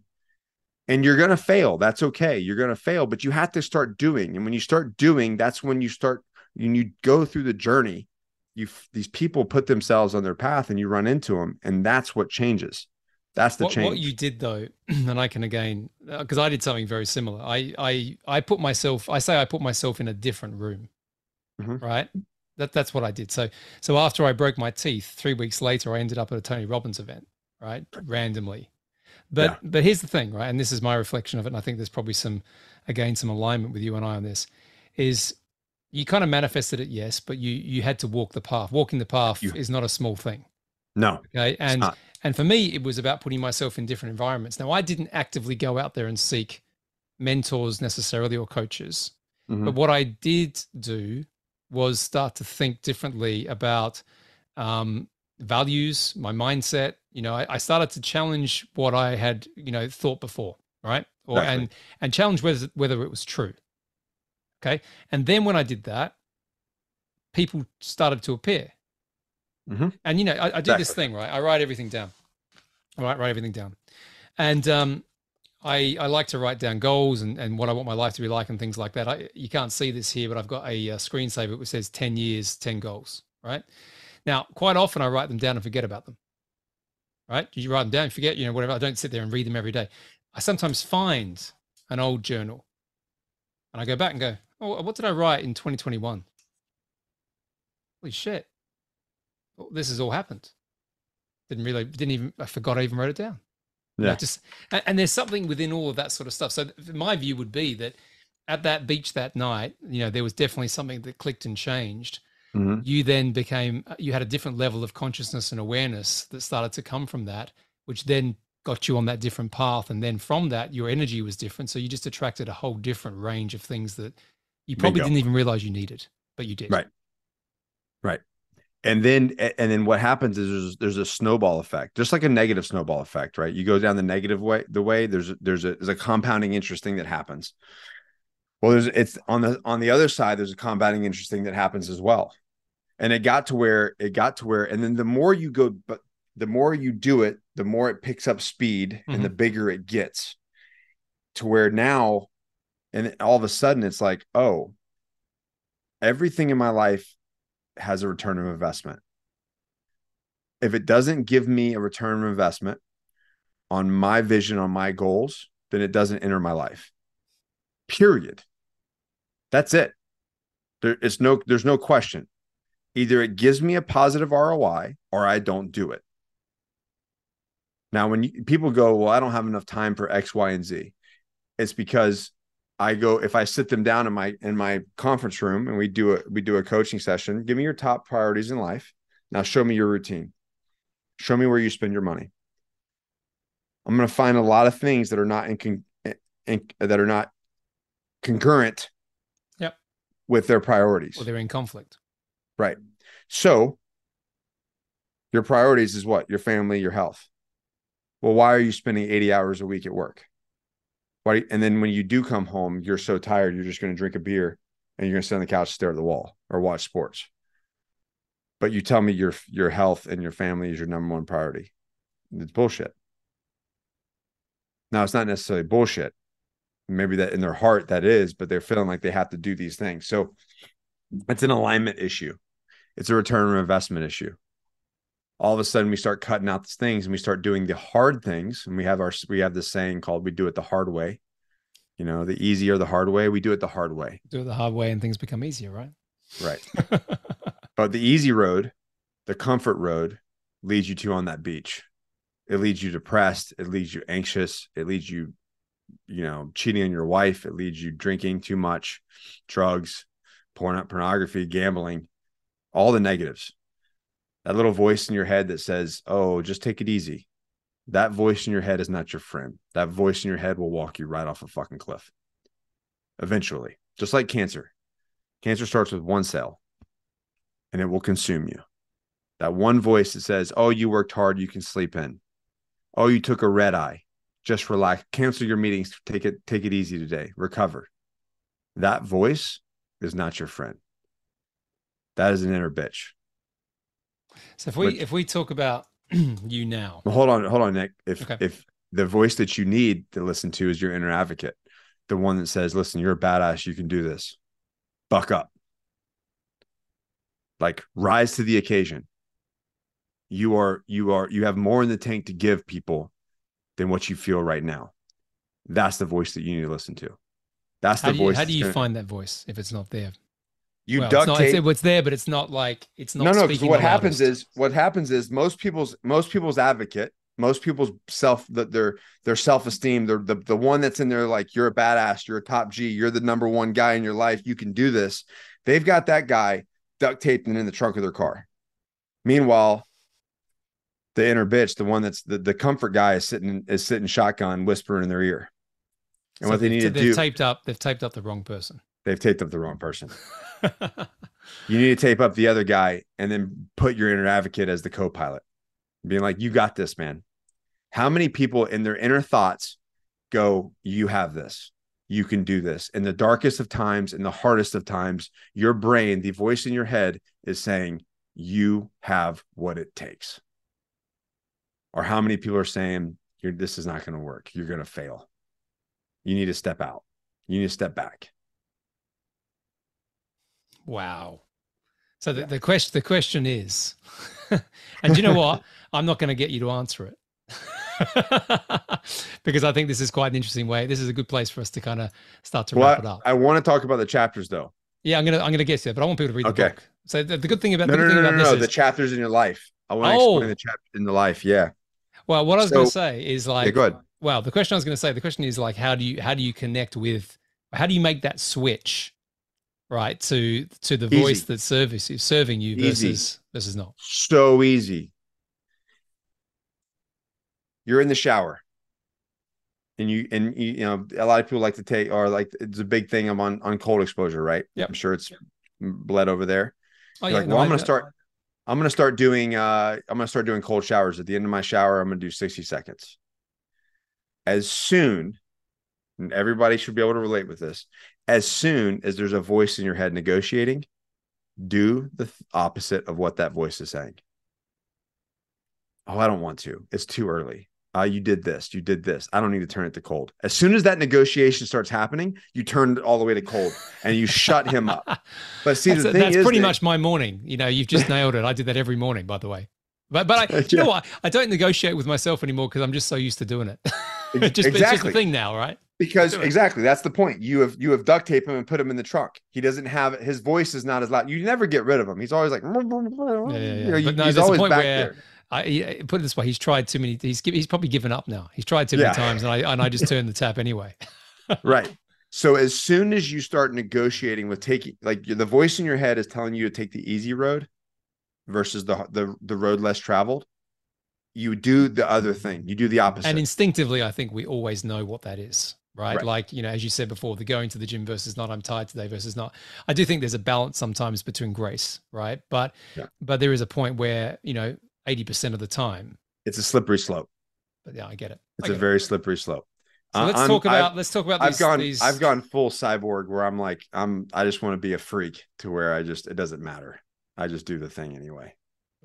And you're going to fail. That's okay. You're going to fail but you have to start doing. And when you start doing that's when you start when you go through the journey you these people put themselves on their path and you run into them and that's what changes. That's the what, change. what you did though and i can again because uh, i did something very similar. I i i put myself i say i put myself in a different room mm-hmm. right? That that's what i did. So so after i broke my teeth three weeks later i ended up at a tony robbins event right? Randomly. But yeah. but here's the thing right? And this is my reflection of it and i think there's probably some again some alignment with you and i on this is you kind of manifested it, yes, but you you had to walk the path. Walking the path you, is not a small thing. No. Okay. And and for me, it was about putting myself in different environments. Now, I didn't actively go out there and seek mentors necessarily or coaches. Mm-hmm. But what I did do was start to think differently about um, values, my mindset. You know, I, I, started to challenge what I had, you know, thought before, right? Or exactly. and and challenge whether whether it was true. Okay, and then when I did that, people started to appear. Mm-hmm. And you know, I, I do exactly. this thing, right? I write everything down. I write, write everything down, and um, I, I like to write down goals and, and what I want my life to be like and things like that. I, you can't see this here, but I've got a, a screensaver which says 10 years, 10 goals, right? Now, quite often I write them down and forget about them, right? You write them down, forget, you know, whatever. I don't sit there and read them every day. I sometimes find an old journal and I go back and go, oh, what did I write in 2021? Holy shit. this has all happened. Didn't really, didn't even, I forgot I even wrote it down. Yeah. You know, just and, and there's something within all of that sort of stuff. So my view would be that at that beach that night, you know, there was definitely something that clicked and changed. Mm-hmm. You then became you had a different level of consciousness and awareness that started to come from that, which then got you on that different path. And then from that, your energy was different. So you just attracted a whole different range of things that you probably Bingo. didn't even realize you needed, but you did. Right. Right and then and then what happens is there's, there's a snowball effect just like a negative snowball effect right you go down the negative way the way there's there's a there's a compounding interest thing that happens well there's it's on the on the other side there's a compounding interest thing that happens as well and it got to where it got to where and then the more you go but the more you do it the more it picks up speed mm-hmm. and the mm-hmm. bigger it gets to where now and all of a sudden it's like oh everything in my life has a return of investment. If it doesn't give me a return of investment on my vision, on my goals, then it doesn't enter my life. Period. That's it. There is no there's no question. Either it gives me a positive ROI or I don't do it. Now, when you, people go, well, I don't have enough time for X, Y, and Z, it's because I go if I sit them down in my in my conference room and we do a we do a coaching session. Give me your top priorities in life. Now show me your routine. Show me where you spend your money. I'm going to find a lot of things that are not in, con- in that are not concurrent. Yep. With their priorities. Well, they're in conflict. Right. So your priorities is what? Your family, your health. Well, why are you spending 80 hours a week at work? Why? And then when you do come home, you're so tired, you're just going to drink a beer and you're going to sit on the couch, stare at the wall, or watch sports. But you tell me your your health and your family is your number one priority. It's bullshit. Now it's not necessarily bullshit. Maybe that in their heart that is, but they're feeling like they have to do these things. So it's an alignment issue. It's a return on investment issue all of a sudden we start cutting out these things and we start doing the hard things. And we have our we have this saying called we do it the hard way. You know the easy or the hard way we do it the hard way. Do it the hard way and things become easier right? Right. But the easy road the comfort road leads you to on that beach. It leads you depressed. It leads you anxious. It leads you you know cheating on your wife. It leads you drinking too much drugs porn pornography gambling all the negatives that little voice in your head that says, "Oh, just take it easy." That voice in your head is not your friend. That voice in your head will walk you right off a fucking cliff. Eventually, just like cancer. Cancer starts with one cell and it will consume you. That one voice that says, "Oh, you worked hard, you can sleep in." "Oh, you took a red eye. Just relax. Cancel your meetings. Take it take it easy today. Recover." That voice is not your friend. That is an inner bitch. So if we if we talk about you now, well, hold on, hold on, Nick. If okay. if the voice that you need to listen to is your inner advocate, the one that says, "Listen, you're a badass. You can do this. Buck up. Like rise to the occasion. You are you are you have more in the tank to give people than what you feel right now. That's the voice that you need to listen to. That's the how voice. You, how do you gonna, find that voice if it's not there? You well, duct it's tape. It's, it's, there, but it's not like it's not. No, no. Because what happens is what happens is most people's most people's advocate, most people's self that their their self esteem, the the the one that's in there like you're a badass, you're a top G, you're the number one guy in your life, you can do this. They've got that guy duct taped and in the trunk of their car. Meanwhile, the inner bitch, the one that's the, the comfort guy is sitting is sitting shotgun whispering in their ear. And so what they need to do they've taped up, they've taped up the wrong person. They've taped up the wrong person. you need to tape up the other guy and then put your inner advocate as the co-pilot, being like, "You got this, man." How many people in their inner thoughts go, "You have this." You can do this. In the darkest of times, in the hardest of times, your brain, the voice in your head is saying, You have what it takes. Or how many people are saying, This is not going to work. You're going to fail. You need to step out. You need to step back. Wow. So the, yeah. the question the question is, and you know what? I'm not going to get you to answer it. because I think this is quite an interesting way. This is a good place for us to kind of start to well, wrap it up. I want to talk about the chapters though. Yeah, I'm gonna I'm gonna get to it, but I want people to read okay. the book. So the, the good thing about no, the no, no, no, no, is, the chapters in your life. I want to oh. explain the chapters in the life. Yeah. Well, what I was so, going to say is like, yeah, go ahead. well, the question I was going to say, the question is like, how do you how do you connect with, how do you make that switch, right, to to the easy. voice that service is serving you versus easy. versus not? So easy. You're in the shower and you and you, you know a lot of people like to take or like it's a big thing. I'm on on cold exposure, right? Yeah, I'm sure it's bled over there. Oh, yeah, like, no, well, I'm gonna start. I'm gonna start doing. uh I'm gonna start doing cold showers. At the end of my shower, I'm gonna do 60 seconds. As soon, and everybody should be able to relate with this. As soon as there's a voice in your head negotiating, do the opposite of what that voice is saying. Oh, I don't want to. It's too early uh, you did this, you did this. I don't need to turn it to cold. As soon as that negotiation starts happening, you turn it all the way to cold and you shut him up. But see, that's, the thing that's is pretty much my morning. You know, you've just nailed it. I did that every morning, by the way. But but I, you know what? I don't negotiate with myself anymore because I'm just so used to doing it. just, exactly. It's just a thing now, right? Because exactly that's the point. You have you have duct tape him and put him in the trunk. He doesn't have his voice is not as loud. You never get rid of him. He's always like, yeah, yeah, yeah. You know, but no, he's always back where, there I put it this way: he's tried too many. He's he's probably given up now. He's tried too yeah. many times, and I and I just turned the tap anyway. right. So as soon as you start negotiating with taking, like the voice in your head is telling you to take the easy road versus the the the road less traveled, you do the other thing. You do the opposite. And instinctively, I think we always know what that is. Right? right? Like, you know, as you said before, the going to the gym versus not, I'm tired today versus not. I do think there's a balance sometimes between grace, right? But yeah. but there is a point where, you know, 80% of the time. It's a slippery slope. But yeah, I get it. It's a it. very slippery slope. So uh, let's talk about I've, let's talk about these, I've gone these... I've gone full cyborg where I'm like I'm I just want to be a freak to where I just it doesn't matter. I just do the thing anyway.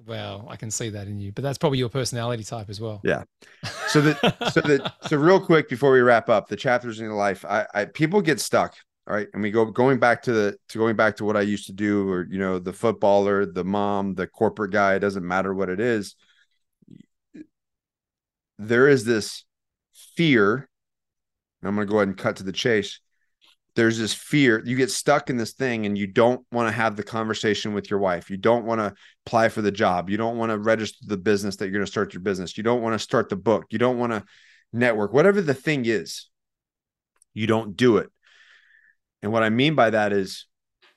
Well, I can see that in you, but that's probably your personality type as well. Yeah. So that so that so real quick before we wrap up, the chapters in your life, I, I people get stuck all right. And we go going back to the to going back to what I used to do, or you know, the footballer, the mom, the corporate guy, it doesn't matter what it is there is this fear. I'm going to go ahead and cut to the chase. There's this fear. You get stuck in this thing and you don't want to have the conversation with your wife. You don't want to apply for the job. You don't want to register the business that you're going to start your business. You don't want to start the book. You don't want to network, whatever the thing is, you don't do it. And what I mean by that is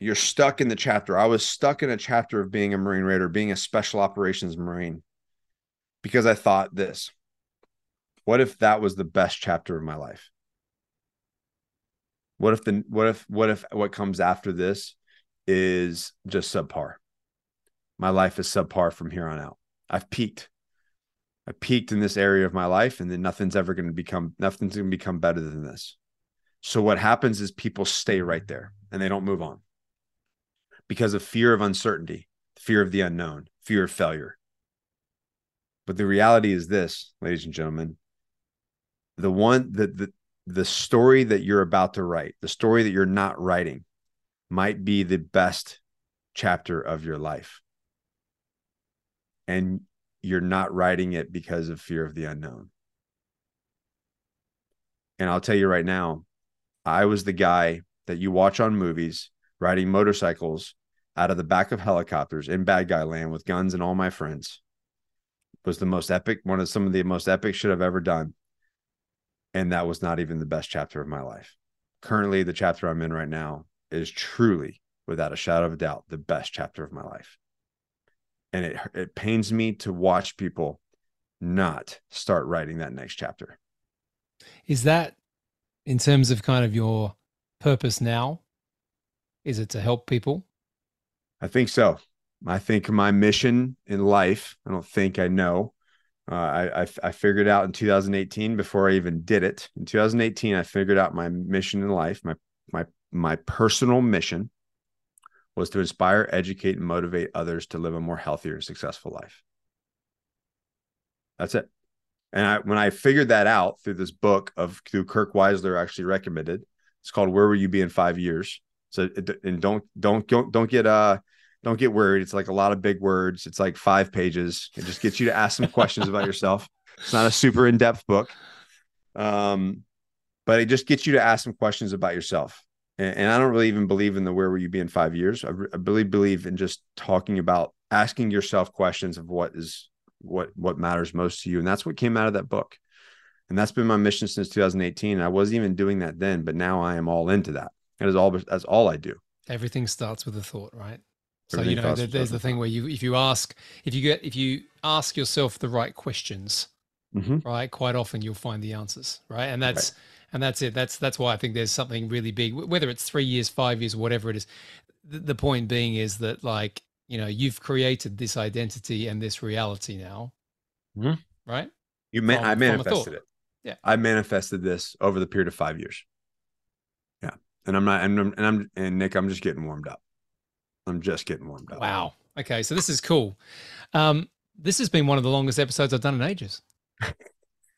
you're stuck in the chapter. I was stuck in a chapter of being a Marine Raider, being a special operations Marine, because I thought this what if that was the best chapter of my life what if the what if what if what comes after this is just subpar? My life is subpar from here on out. I've peaked. I peaked in this area of my life and then nothing's ever going to become nothing's going to become better than this. So what happens is people stay right there and they don't move on. Because of fear of uncertainty fear of the unknown fear of failure. But the reality is this ladies and gentlemen. The one that the the story that you're about to write, the story that you're not writing, might be the best chapter of your life. And you're not writing it because of fear of the unknown. And I'll tell you right now, I was the guy that you watch on movies riding motorcycles out of the back of helicopters in bad guy land with guns and all my friends. It was the most epic, one of some of the most epic shit I've ever done and that was not even the best chapter of my life. Currently, the chapter I'm in right now is truly, without a shadow of a doubt, the best chapter of my life. And it it pains me to watch people not start writing that next chapter. Is that in terms of kind of your purpose now? Is it to help people? I think so. I think my mission in life, I don't think I know. Uh, I, I, I figured out in 2018 before I even did it. In 2018, I figured out my mission in life. My my my personal mission was to inspire, educate, and motivate others to live a more healthier and successful life. That's it. And I, when I figured that out through this book of through Kirk Weisler actually recommended, it's called "Where Will You Be in Five Years." So and don't don't don't don't get uh don't get worried. It's like a lot of big words. It's like five pages. It just gets you to ask some questions about yourself. It's not a super in depth book, um, but it just gets you to ask some questions about yourself. And, and I don't really even believe in the "Where will you be in five years." I, re- I really believe in just talking about asking yourself questions of what is what what matters most to you, and that's what came out of that book. And that's been my mission since 2018. I wasn't even doing that then, but now I am all into that. That is all. That's all I do. Everything starts with a thought, right? So you know, there's the thing where you, if you ask, if you get, if you ask yourself the right questions, mm-hmm. right, quite often you'll find the answers, right? And that's, right. and that's it. That's that's why I think there's something really big, whether it's three years, five years, whatever it is. The, the point being is that like you know you've created this identity and this reality now, mm-hmm. right? You man, I manifested it. Yeah, I manifested this over the period of five years. Yeah, and I'm not, and I'm, and I'm, and Nick, I'm just getting warmed up. I'm just getting warmed up. Wow. Okay, so this is cool. Um, this has been one of the longest episodes I've done in ages.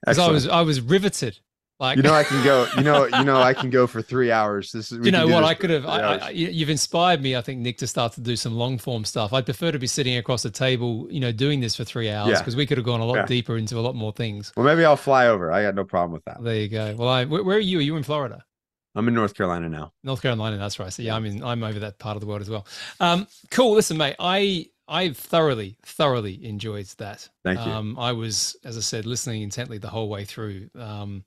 Because I was I was riveted. Like you know, I can go. You know, you know, I can go for three hours. This is. You know what? I could have. I, I, you've inspired me. I think Nick to start to do some long form stuff. I'd prefer to be sitting across a table, you know, doing this for three hours because yeah. we could have gone a lot yeah. deeper into a lot more things. Well, maybe I'll fly over. I got no problem with that. There you go. Well, I, where, where are you? Are you in Florida? I'm in North Carolina now. North Carolina, that's right. So yeah, I'm in. I'm over that part of the world as well. Um, cool. Listen, mate, I I thoroughly, thoroughly enjoyed that. Thank you. Um, I was, as I said, listening intently the whole way through. Um,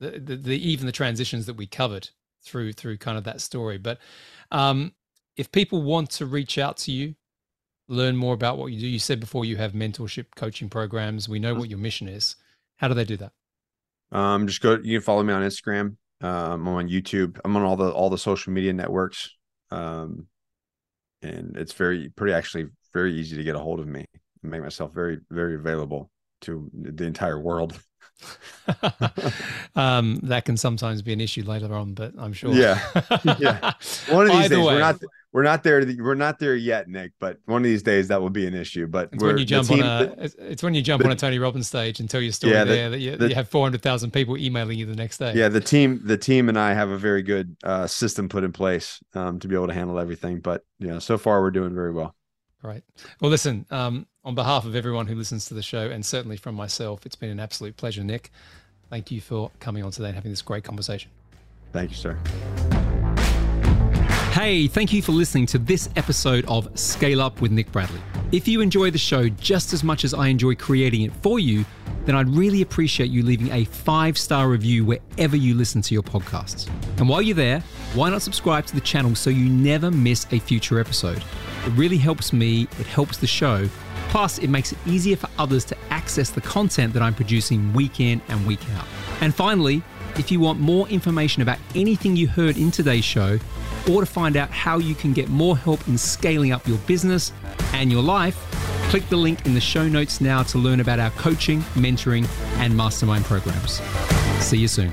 the, the, the even the transitions that we covered through through kind of that story. But um, if people want to reach out to you, learn more about what you do, you said before you have mentorship coaching programs. We know mm-hmm. what your mission is. How do they do that? Um, just go. You can follow me on Instagram um, I'm on YouTube. I'm on all the all the social media networks, um, and it's very pretty actually very easy to get a hold of me. and make myself very very available to the entire world. um, that can sometimes be an issue later on, but I'm sure. Yeah, yeah. One of these Either days, way. we're not we're not there. We're not there yet, Nick. But one of these days, that will be an issue. But it's when you jump team, on a it's when you jump the, on a Tony Robbins stage and tell your story yeah, the, there that you, the, you have four hundred thousand people emailing you the next day. Yeah, the team the team and I have a very good uh, system put in place um, to be able to handle everything. But you know, so far we're doing very well. Right. Well, listen. Um, on behalf of everyone who listens to the show, and certainly from myself, it's been an absolute pleasure, Nick. Thank you for coming on today and having this great conversation. Thank you, sir. Hey, thank you for listening to this episode of Scale Up with Nick Bradley. If you enjoy the show just as much as I enjoy creating it for you, then I'd really appreciate you leaving a five star review wherever you listen to your podcasts. And while you're there, why not subscribe to the channel so you never miss a future episode? It really helps me, it helps the show. Plus, it makes it easier for others to access the content that I'm producing week in and week out. And finally, if you want more information about anything you heard in today's show, or to find out how you can get more help in scaling up your business and your life, click the link in the show notes now to learn about our coaching, mentoring, and mastermind programs. See you soon.